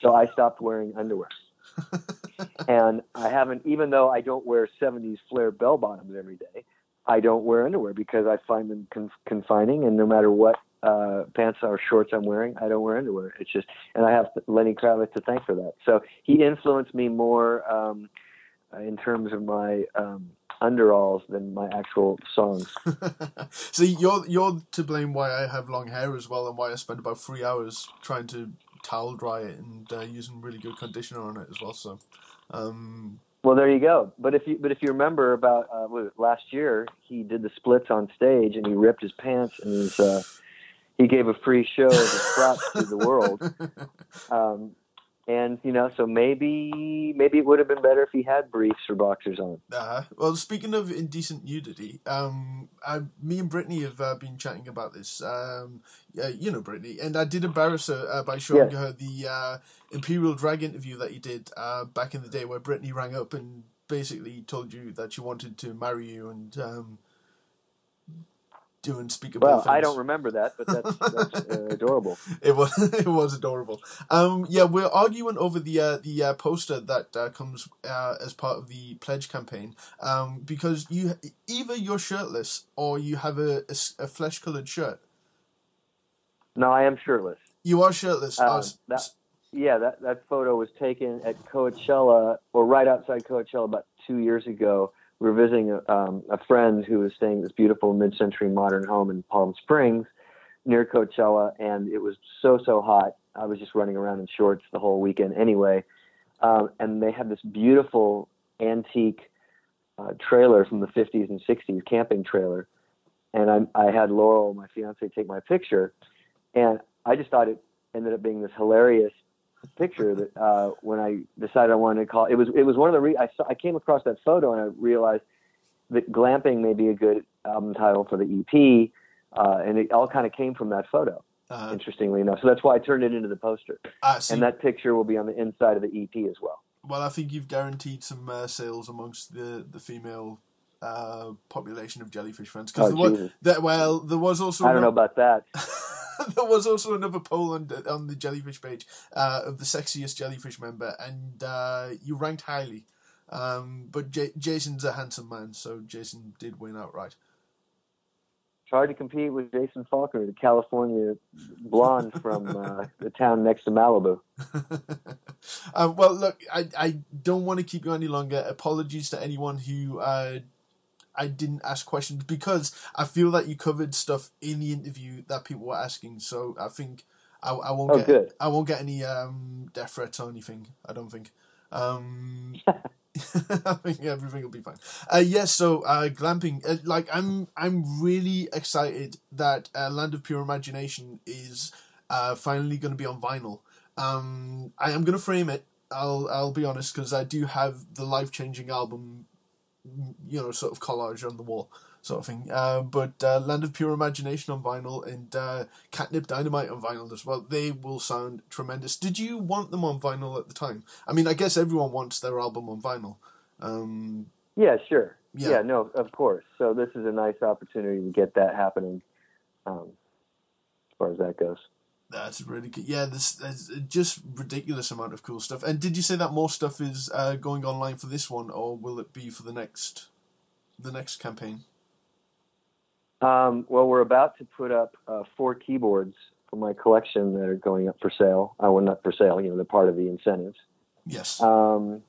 So I stopped wearing underwear, and I haven't, even though I don't wear '70s flare bell bottoms every day, I don't wear underwear because I find them con- confining. And no matter what uh, pants or shorts I'm wearing, I don't wear underwear. It's just, and I have Lenny Kravitz to thank for that. So he influenced me more um, in terms of my um, underalls than my actual songs. See, you're you're to blame why I have long hair as well, and why I spend about three hours trying to towel dry it and uh, using really good conditioner on it as well. So, um, Well, there you go. But if you but if you remember about uh, what was it, last year, he did the splits on stage and he ripped his pants and his, uh, he gave a free show of his props to the world. Um, and you know, so maybe maybe it would have been better if he had briefs or boxers on. Uh, well, speaking of indecent nudity, um, I, me and Brittany have uh, been chatting about this. Um, yeah, you know Brittany, and I did embarrass her uh, by showing Yes. her the uh, Imperial Drag interview that you did uh, back in the day, where Brittany rang up and basically told you that she wanted to marry you and um, do unspeakable Well, things. I don't remember that, but that's, that's uh, adorable. It was it was adorable. Um, yeah, we're arguing over the uh, the uh, poster that uh, comes uh, as part of the pledge campaign. Um, because you either you're shirtless or you have a, a, flesh colored shirt. No, I am shirtless. You are shirtless. I was- that- Yeah, that that photo was taken at Coachella, or right outside Coachella, about two years ago. We were visiting a, um, a friend who was staying in this beautiful mid-century modern home in Palm Springs, near Coachella, and it was so so hot. I was just running around in shorts the whole weekend anyway. Um, and they had this beautiful antique uh, trailer from the 50s and 60s, camping trailer. And I, I had Laurel, my fiance, take my picture, and I just thought it ended up being this hilarious picture that uh, when I decided I wanted to call it was it was one of the re- I saw I came across that photo and I realized that glamping may be a good album title for the EP, uh, and it all kind of came from that photo. Uh, Interestingly enough, so that's why I turned it into the poster, ah, see, and that picture will be on the inside of the EP as well. well, I think you've guaranteed some uh, sales amongst the the female uh, population of jellyfish fans. Oh, there was, Jesus. well, there was also I don't know about that. there was also another poll on the, on the jellyfish page uh, of the sexiest jellyfish member, and uh, you ranked highly. Um, but J- Jason's a handsome man, so Jason did win outright. Hard to compete with Jason Falkner, the California blonde from uh, the town next to Malibu. um, well, look, I, I don't want to keep you any longer. Apologies to anyone who uh, I didn't ask questions because I feel that you covered stuff in the interview that people were asking. So I think I, I won't Oh, get good. I won't get any um, death threats or anything. I don't think. Um, I think everything will be fine. Uh, yes, so uh, glamping. Uh, like I'm, I'm really excited that uh, Land of Pure Imagination is uh, finally going to be on vinyl. Um, I am going to frame it. I'll, I'll be honest because I do have the life changing album, you know, sort of collage on the wall, sort of thing. Uh, but uh, Land of Pure Imagination on vinyl and uh, Catnip Dynamite on vinyl as well. They will sound tremendous. Did you want them on vinyl at the time? I mean, I guess everyone wants their album on vinyl. Um, Yeah, sure. Yeah. Yeah. no, of course. So this is a nice opportunity to get that happening, um, as far as that goes. That's really good. Yeah, this, just ridiculous amount of cool stuff. And did you say that more stuff is uh, going online for this one, or will it be for the next, the next campaign? Um, well, we're about to put up uh, four keyboards for my collection that are going up for sale. Uh, well, not for sale. You know, they're part of the incentives. Yes. Um,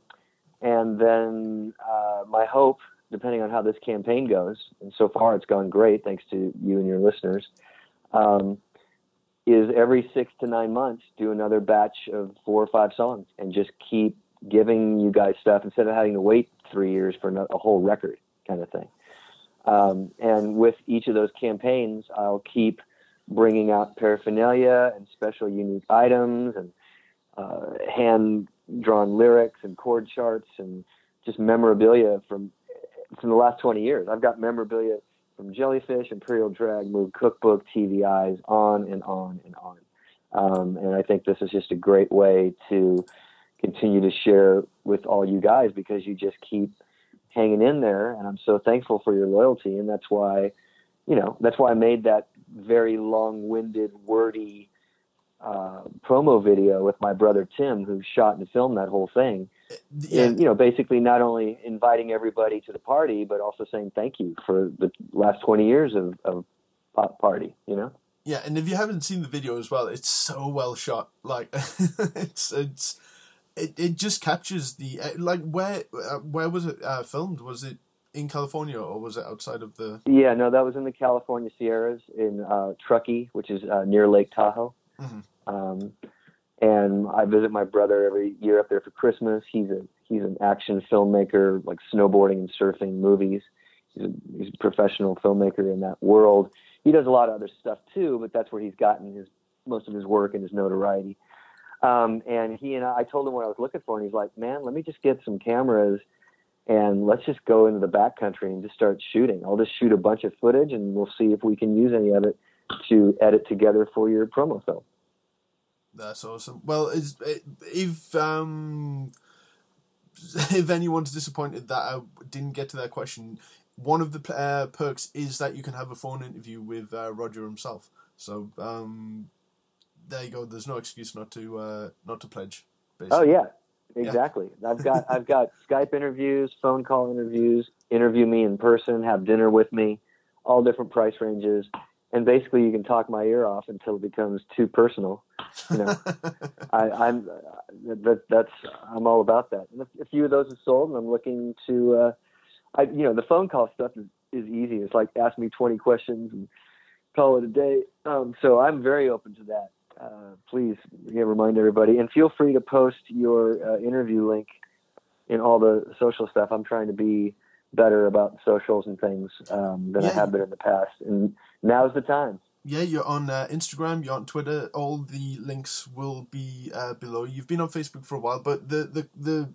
and then uh, my hope, depending on how this campaign goes, and so far it's gone great, thanks to you and your listeners, um, is every six to nine months do another batch of four or five songs and just keep giving you guys stuff instead of having to wait three years for a whole record kind of thing. Um, and with each of those campaigns, I'll keep bringing out paraphernalia and special unique items and uh, hand drawn lyrics and chord charts and just memorabilia from from the last 20 years. I've got memorabilia from Jellyfish, Imperial Drag, Moog Cookbook, TV Eyes, on and on and on. Um, and I think this is just a great way to continue to share with all you guys because you just keep hanging in there. And I'm so thankful for your loyalty. And that's why, you know, that's why I made that very long winded, wordy uh, promo video with my brother Tim, who shot and filmed that whole thing. yeah. And, you know, basically not only inviting everybody to the party, but also saying thank you for the last 20 years of, of pop party, you know? Yeah, and if you haven't seen the video as well, it's so well shot. Like it's it's it, it just captures the uh, like where uh, where was it uh, filmed? Was it in California or was it outside of the? Yeah, no, that was in the California Sierras in uh, Truckee, which is uh, near Lake Tahoe. Mhm. Um, and I visit my brother every year up there for Christmas. He's a he's an action filmmaker, like snowboarding and surfing movies. He's a, he's a professional filmmaker in that world. He does a lot of other stuff too, but that's where he's gotten his most of his work and his notoriety. Um, and he and I, I told him what I was looking for, and he's like, "Man, let me just get some cameras." and let's just go into the backcountry and just start shooting. I'll just shoot a bunch of footage and we'll see if we can use any of it to edit together for your promo film. That's awesome. Well, is if um if anyone's disappointed that I didn't get to that question, one of the uh, perks is that you can have a phone interview with uh, Roger himself. So um, there you go. There's no excuse not to uh, not to pledge. Oh yeah, exactly. I've got I've got Skype interviews, phone call interviews, interview me in person, have dinner with me, all different price ranges, and basically you can talk my ear off until it becomes too personal. You know, I, I'm uh, that that's I'm all about that. And a, a few of those have sold, and I'm looking to, uh, I you know the phone call stuff is is easy. It's like ask me 20 questions and call it a day. Um, so I'm very open to that. Uh, please yeah, remind everybody and feel free to post your uh, interview link in all the social stuff. I'm trying to be better about socials and things um, than I have been in the past, and now's the time. yeah, you're on uh, Instagram, you're on Twitter. All the links will be uh, below. You've been on Facebook for a while, but the the, the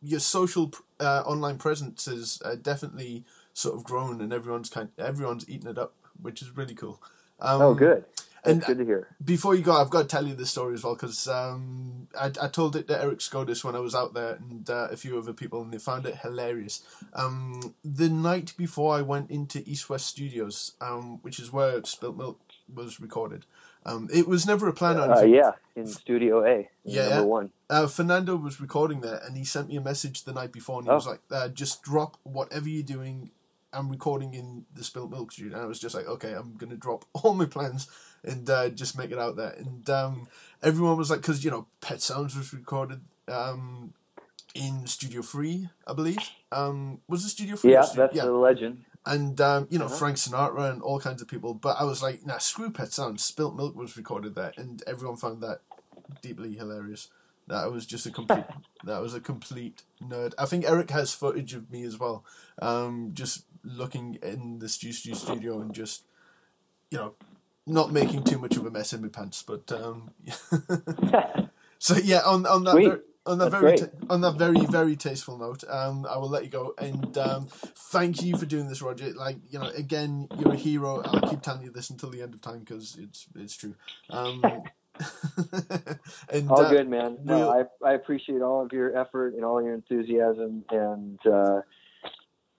your social uh, online presence has uh, definitely sort of grown, and everyone's kind everyone's eating it up, which is really cool. Um, oh, good. That's And good to hear. before you go, I've got to tell you this story as well because um, I, I told it to Eric Skodis when I was out there and uh, a few other people, and they found it hilarious. Um, the night before I went into East West Studios, um, which is where Spilt Milk was recorded, um, it was never a plan. or Uh, yeah, in Studio A, Yeah, number one. Uh, Fernando was recording there, and he sent me a message the night before, and he Oh. was like, uh, "Just drop whatever you're doing. I'm recording in the Spilt Milk studio." And I was just like, "Okay, I'm gonna drop all my plans and uh, just make it out there." And um, everyone was like, "Because you know, Pet Sounds was recorded um, in Studio Three, I believe. Um, was it Studio Three? Yeah, Stu- that's yeah." the legend. and um, you know Uh-huh. Frank Sinatra and all kinds of people. But I was like, nah, screw Pet Sounds. Spilt Milk was recorded there, and everyone found that deeply hilarious. That was just a complete. that was a complete nerd. I think Eric has footage of me as well, um, just looking in the stu- stu- studio and just, you know, not making too much of a mess in my pants. But um, so yeah, on on that Sweet. on that That's very ta- on that very very tasteful note, um, I will let you go and um, thank you for doing this, Roger. Like you know, again, you're a hero. I'll keep telling you this until the end of time because it's it's true. Um, and all uh, good, man. No, we'll- I I appreciate all of your effort and all your enthusiasm, and uh,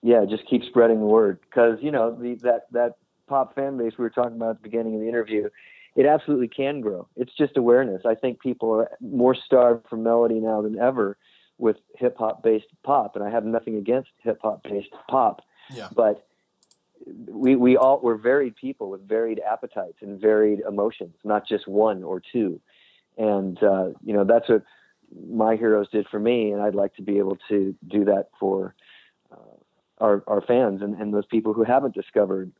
yeah, just keep spreading the word because you know the, that that pop fan base we were talking about at the beginning of the interview. It absolutely can grow. It's just awareness. I think people are more starved for melody now than ever with hip hop based pop, and I have nothing against hip hop based pop. Yeah. But we we all we're varied people with varied appetites and varied emotions, not just one or two. And uh, you know that's what my heroes did for me, and I'd like to be able to do that for uh, our our fans and, and those people who haven't discovered,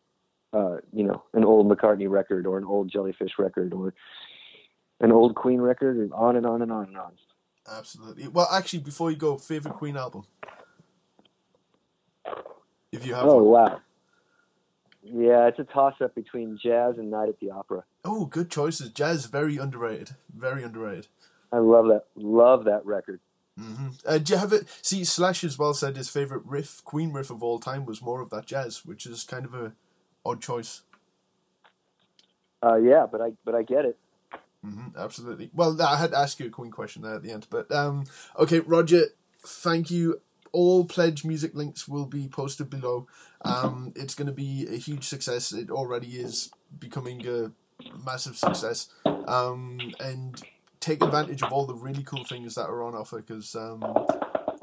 uh, you know, an old McCartney record or an old Jellyfish record or an old Queen record, and on and on and on and on. absolutely. Well, actually, before you go, favorite Queen album, if you have Oh one. wow. Yeah, it's a toss up between jazz and Night at the Opera. Oh, good choices. Jazz very underrated. Very underrated. I love that. Love that record. hmm Uh, do you have it? See, Slash as well said his favorite riff, Queen riff of all time, was more of that jazz, which is kind of a odd choice. Uh, yeah, but I but I get it. hmm absolutely. Well, I had to ask you a Queen question there at the end, but um, okay, Roger, thank you. All pledge music links will be posted below. Um, it's going to be a huge success. It already is becoming a massive success. Um, and take advantage of all the really cool things that are on offer because um,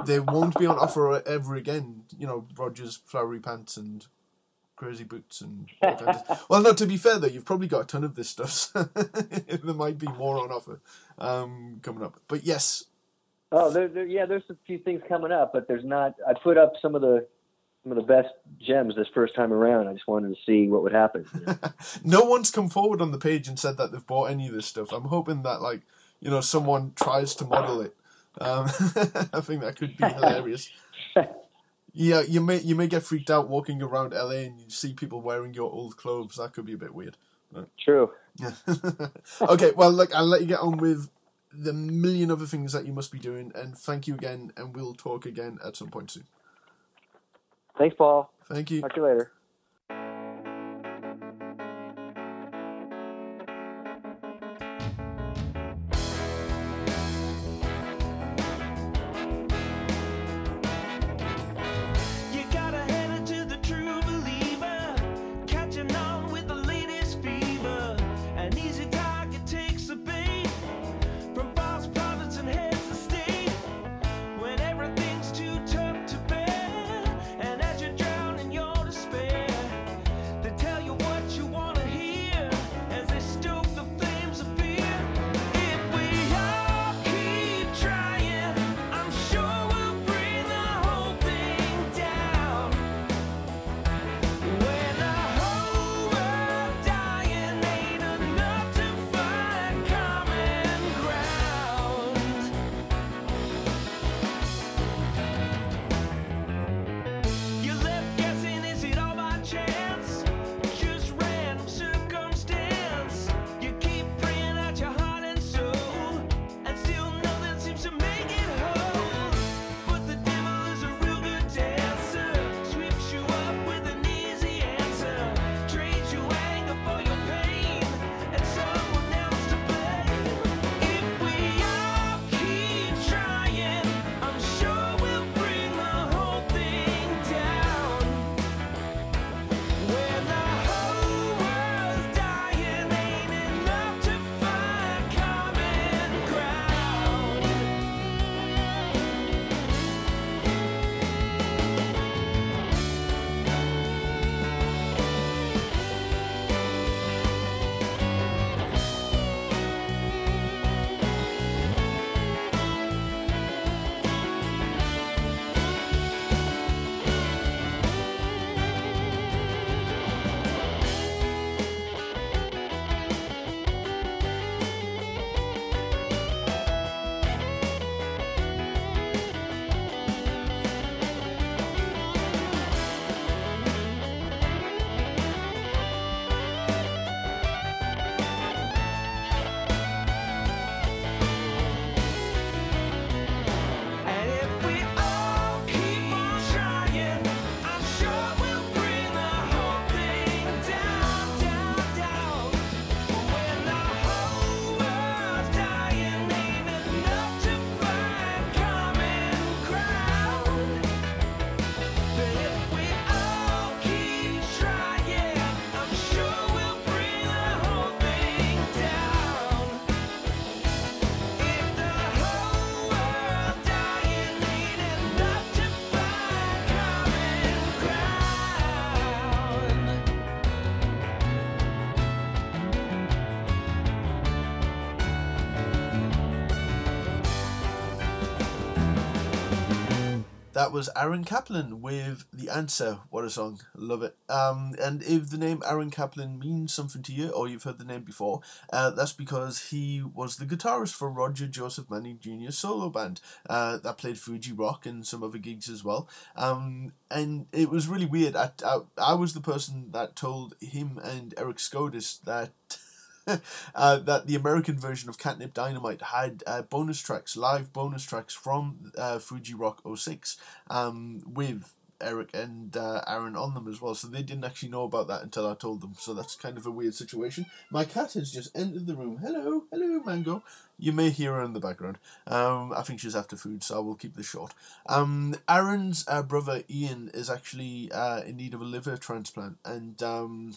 they won't be on offer ever again. You know, Roger's flowery pants and crazy boots and all kinds of- well, no. To be fair though, you've probably got a ton of this stuff. So there might be more on offer um, coming up. But yes, Oh, there, there, yeah, there's a few things coming up, but there's not. I put up some of the some of the best gems this first time around. I just wanted to see what would happen. you know? no one's come forward on the page and said that they've bought any of this stuff. I'm hoping that like you know someone tries to model it. Um, I think that could be hilarious. Yeah, you may you may get freaked out walking around LA and you see people wearing your old clothes. That could be a bit weird. True. Yeah. okay, well, look, I'll let you get on with the million other things that you must be doing, and thank you again, and we'll talk again at some point soon. Thanks, Paul. Thank you. Talk to you later. That was Aaron Kaplan with The Answer. What a song. Love it. Um, and if the name Aaron Kaplan means something to you, or you've heard the name before, uh, that's because he was the guitarist for Roger Joseph Manning Jr.'s solo band uh, that played Fuji Rock and some other gigs as well. Um, and it was really weird. I, I, I was the person that told him and Eric Skodis that. uh, that the American version of Catnip Dynamite had uh, bonus tracks, live bonus tracks from uh, Fuji Rock 06 um, with Eric and uh, Aaron on them as well. So they didn't actually know about that until I told them. So that's kind of a weird situation. My cat has just entered the room. Hello, hello, Mango. You may hear her in the background. Um, I think she's after food, so I will keep this short. Um, Aaron's uh, brother Ian is actually uh, in need of a liver transplant, and um,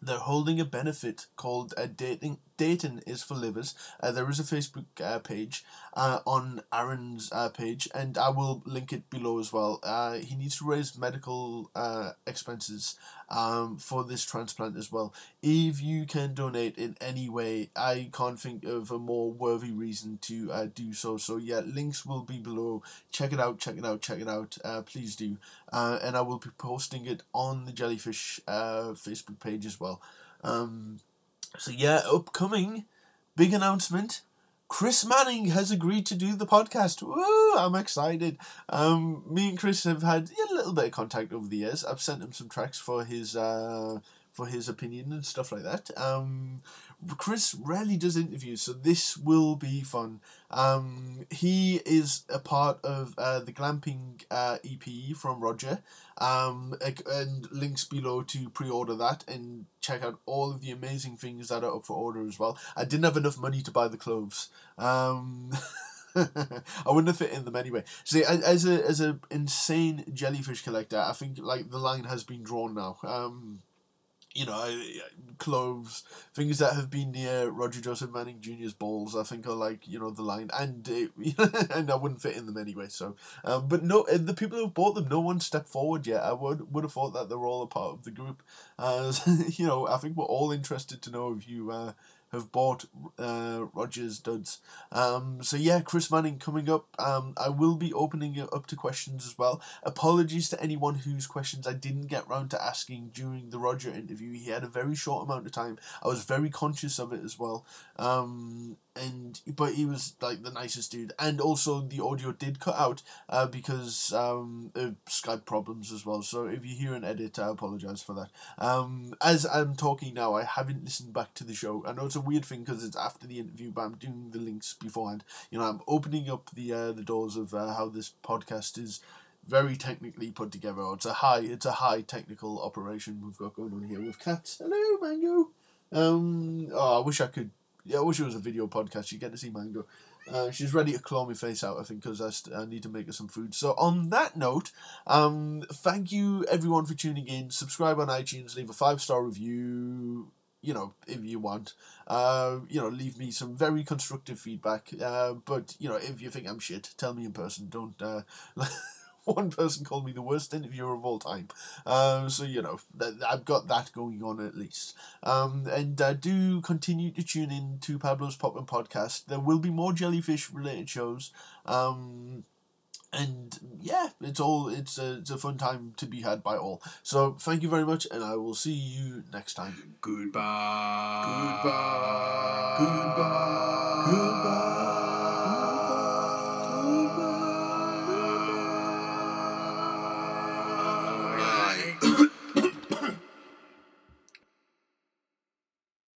they're holding a benefit called a dating Dayton is for livers. Uh, there is a Facebook uh, page uh, on Aaron's uh, page, and I will link it below as well. Uh, he needs to raise medical uh, expenses um, for this transplant as well. If you can donate in any way, I can't think of a more worthy reason to do so. So yeah, links will be below. Check it out. Check it out. Check it out. Please do. And I will be posting it on the Jellyfish Facebook page as well. Um, so yeah, upcoming big announcement. Chris Manning has agreed to do the podcast. Woo! I'm excited. Um, me and Chris have had yeah, a little bit of contact over the years. I've sent him some tracks for his uh, for his opinion and stuff like that. Um, Chris rarely does interviews, so this will be fun. Um, he is a part of uh, the Glamping uh, EP from Roger, um, and links below to pre-order that and check out all of the amazing things that are up for order as well. I didn't have enough money to buy the clothes. Um, I wouldn't have fit in them anyway. See, as a as a insane jellyfish collector, I think like the line has been drawn now. Um, you know, clothes, things that have been near Roger Joseph Manning Jr.'s balls, I think are like, you know, the line. And it, and I wouldn't fit in them anyway. So, um, but no, uh, the people who've bought them, no one stepped forward yet. I would would have thought that they're all a part of the group. Uh, you know, I think we're all interested to know if you uh, have bought uh, Roger's duds. Um, so yeah, Chris Manning coming up. Um, I will be opening it up to questions as well. Apologies to anyone whose questions I didn't get round to asking during the Roger interview. He had a very short amount of time. I was very conscious of it as well. Um, and but he was like the nicest dude, and also the audio did cut out uh, because um, of Skype problems as well. So if you hear an edit, I apologize for that. Um, as I'm talking now, I haven't listened back to the show. I know it's a weird thing because it's after the interview, but I'm doing the links beforehand. You know, I'm opening up the uh, the doors of uh, how this podcast is very technically put together. It's a high, it's a high technical operation we've got going on here with cats. Hello, Mango. Um, oh, I wish I could. Yeah, I wish it was a video podcast. You get to see Mango. Uh, she's ready to claw my face out, I think, because I, st- I need to make her some food. So, on that note, um, thank you everyone for tuning in. Subscribe on iTunes, leave a five star review. You know, if you want, uh, you know, leave me some very constructive feedback. Uh, but you know, if you think I'm shit, tell me in person. Don't. One person called me the worst interviewer of all time. Um, so you know, th- I've got that going on at least. Um, and uh, do continue to tune in to Pablo's Poppin' Podcast. There will be more jellyfish related shows. Um, and yeah, it's all it's a it's a fun time to be had by all. So thank you very much, and I will see you next time. Goodbye. Goodbye. Goodbye. Goodbye.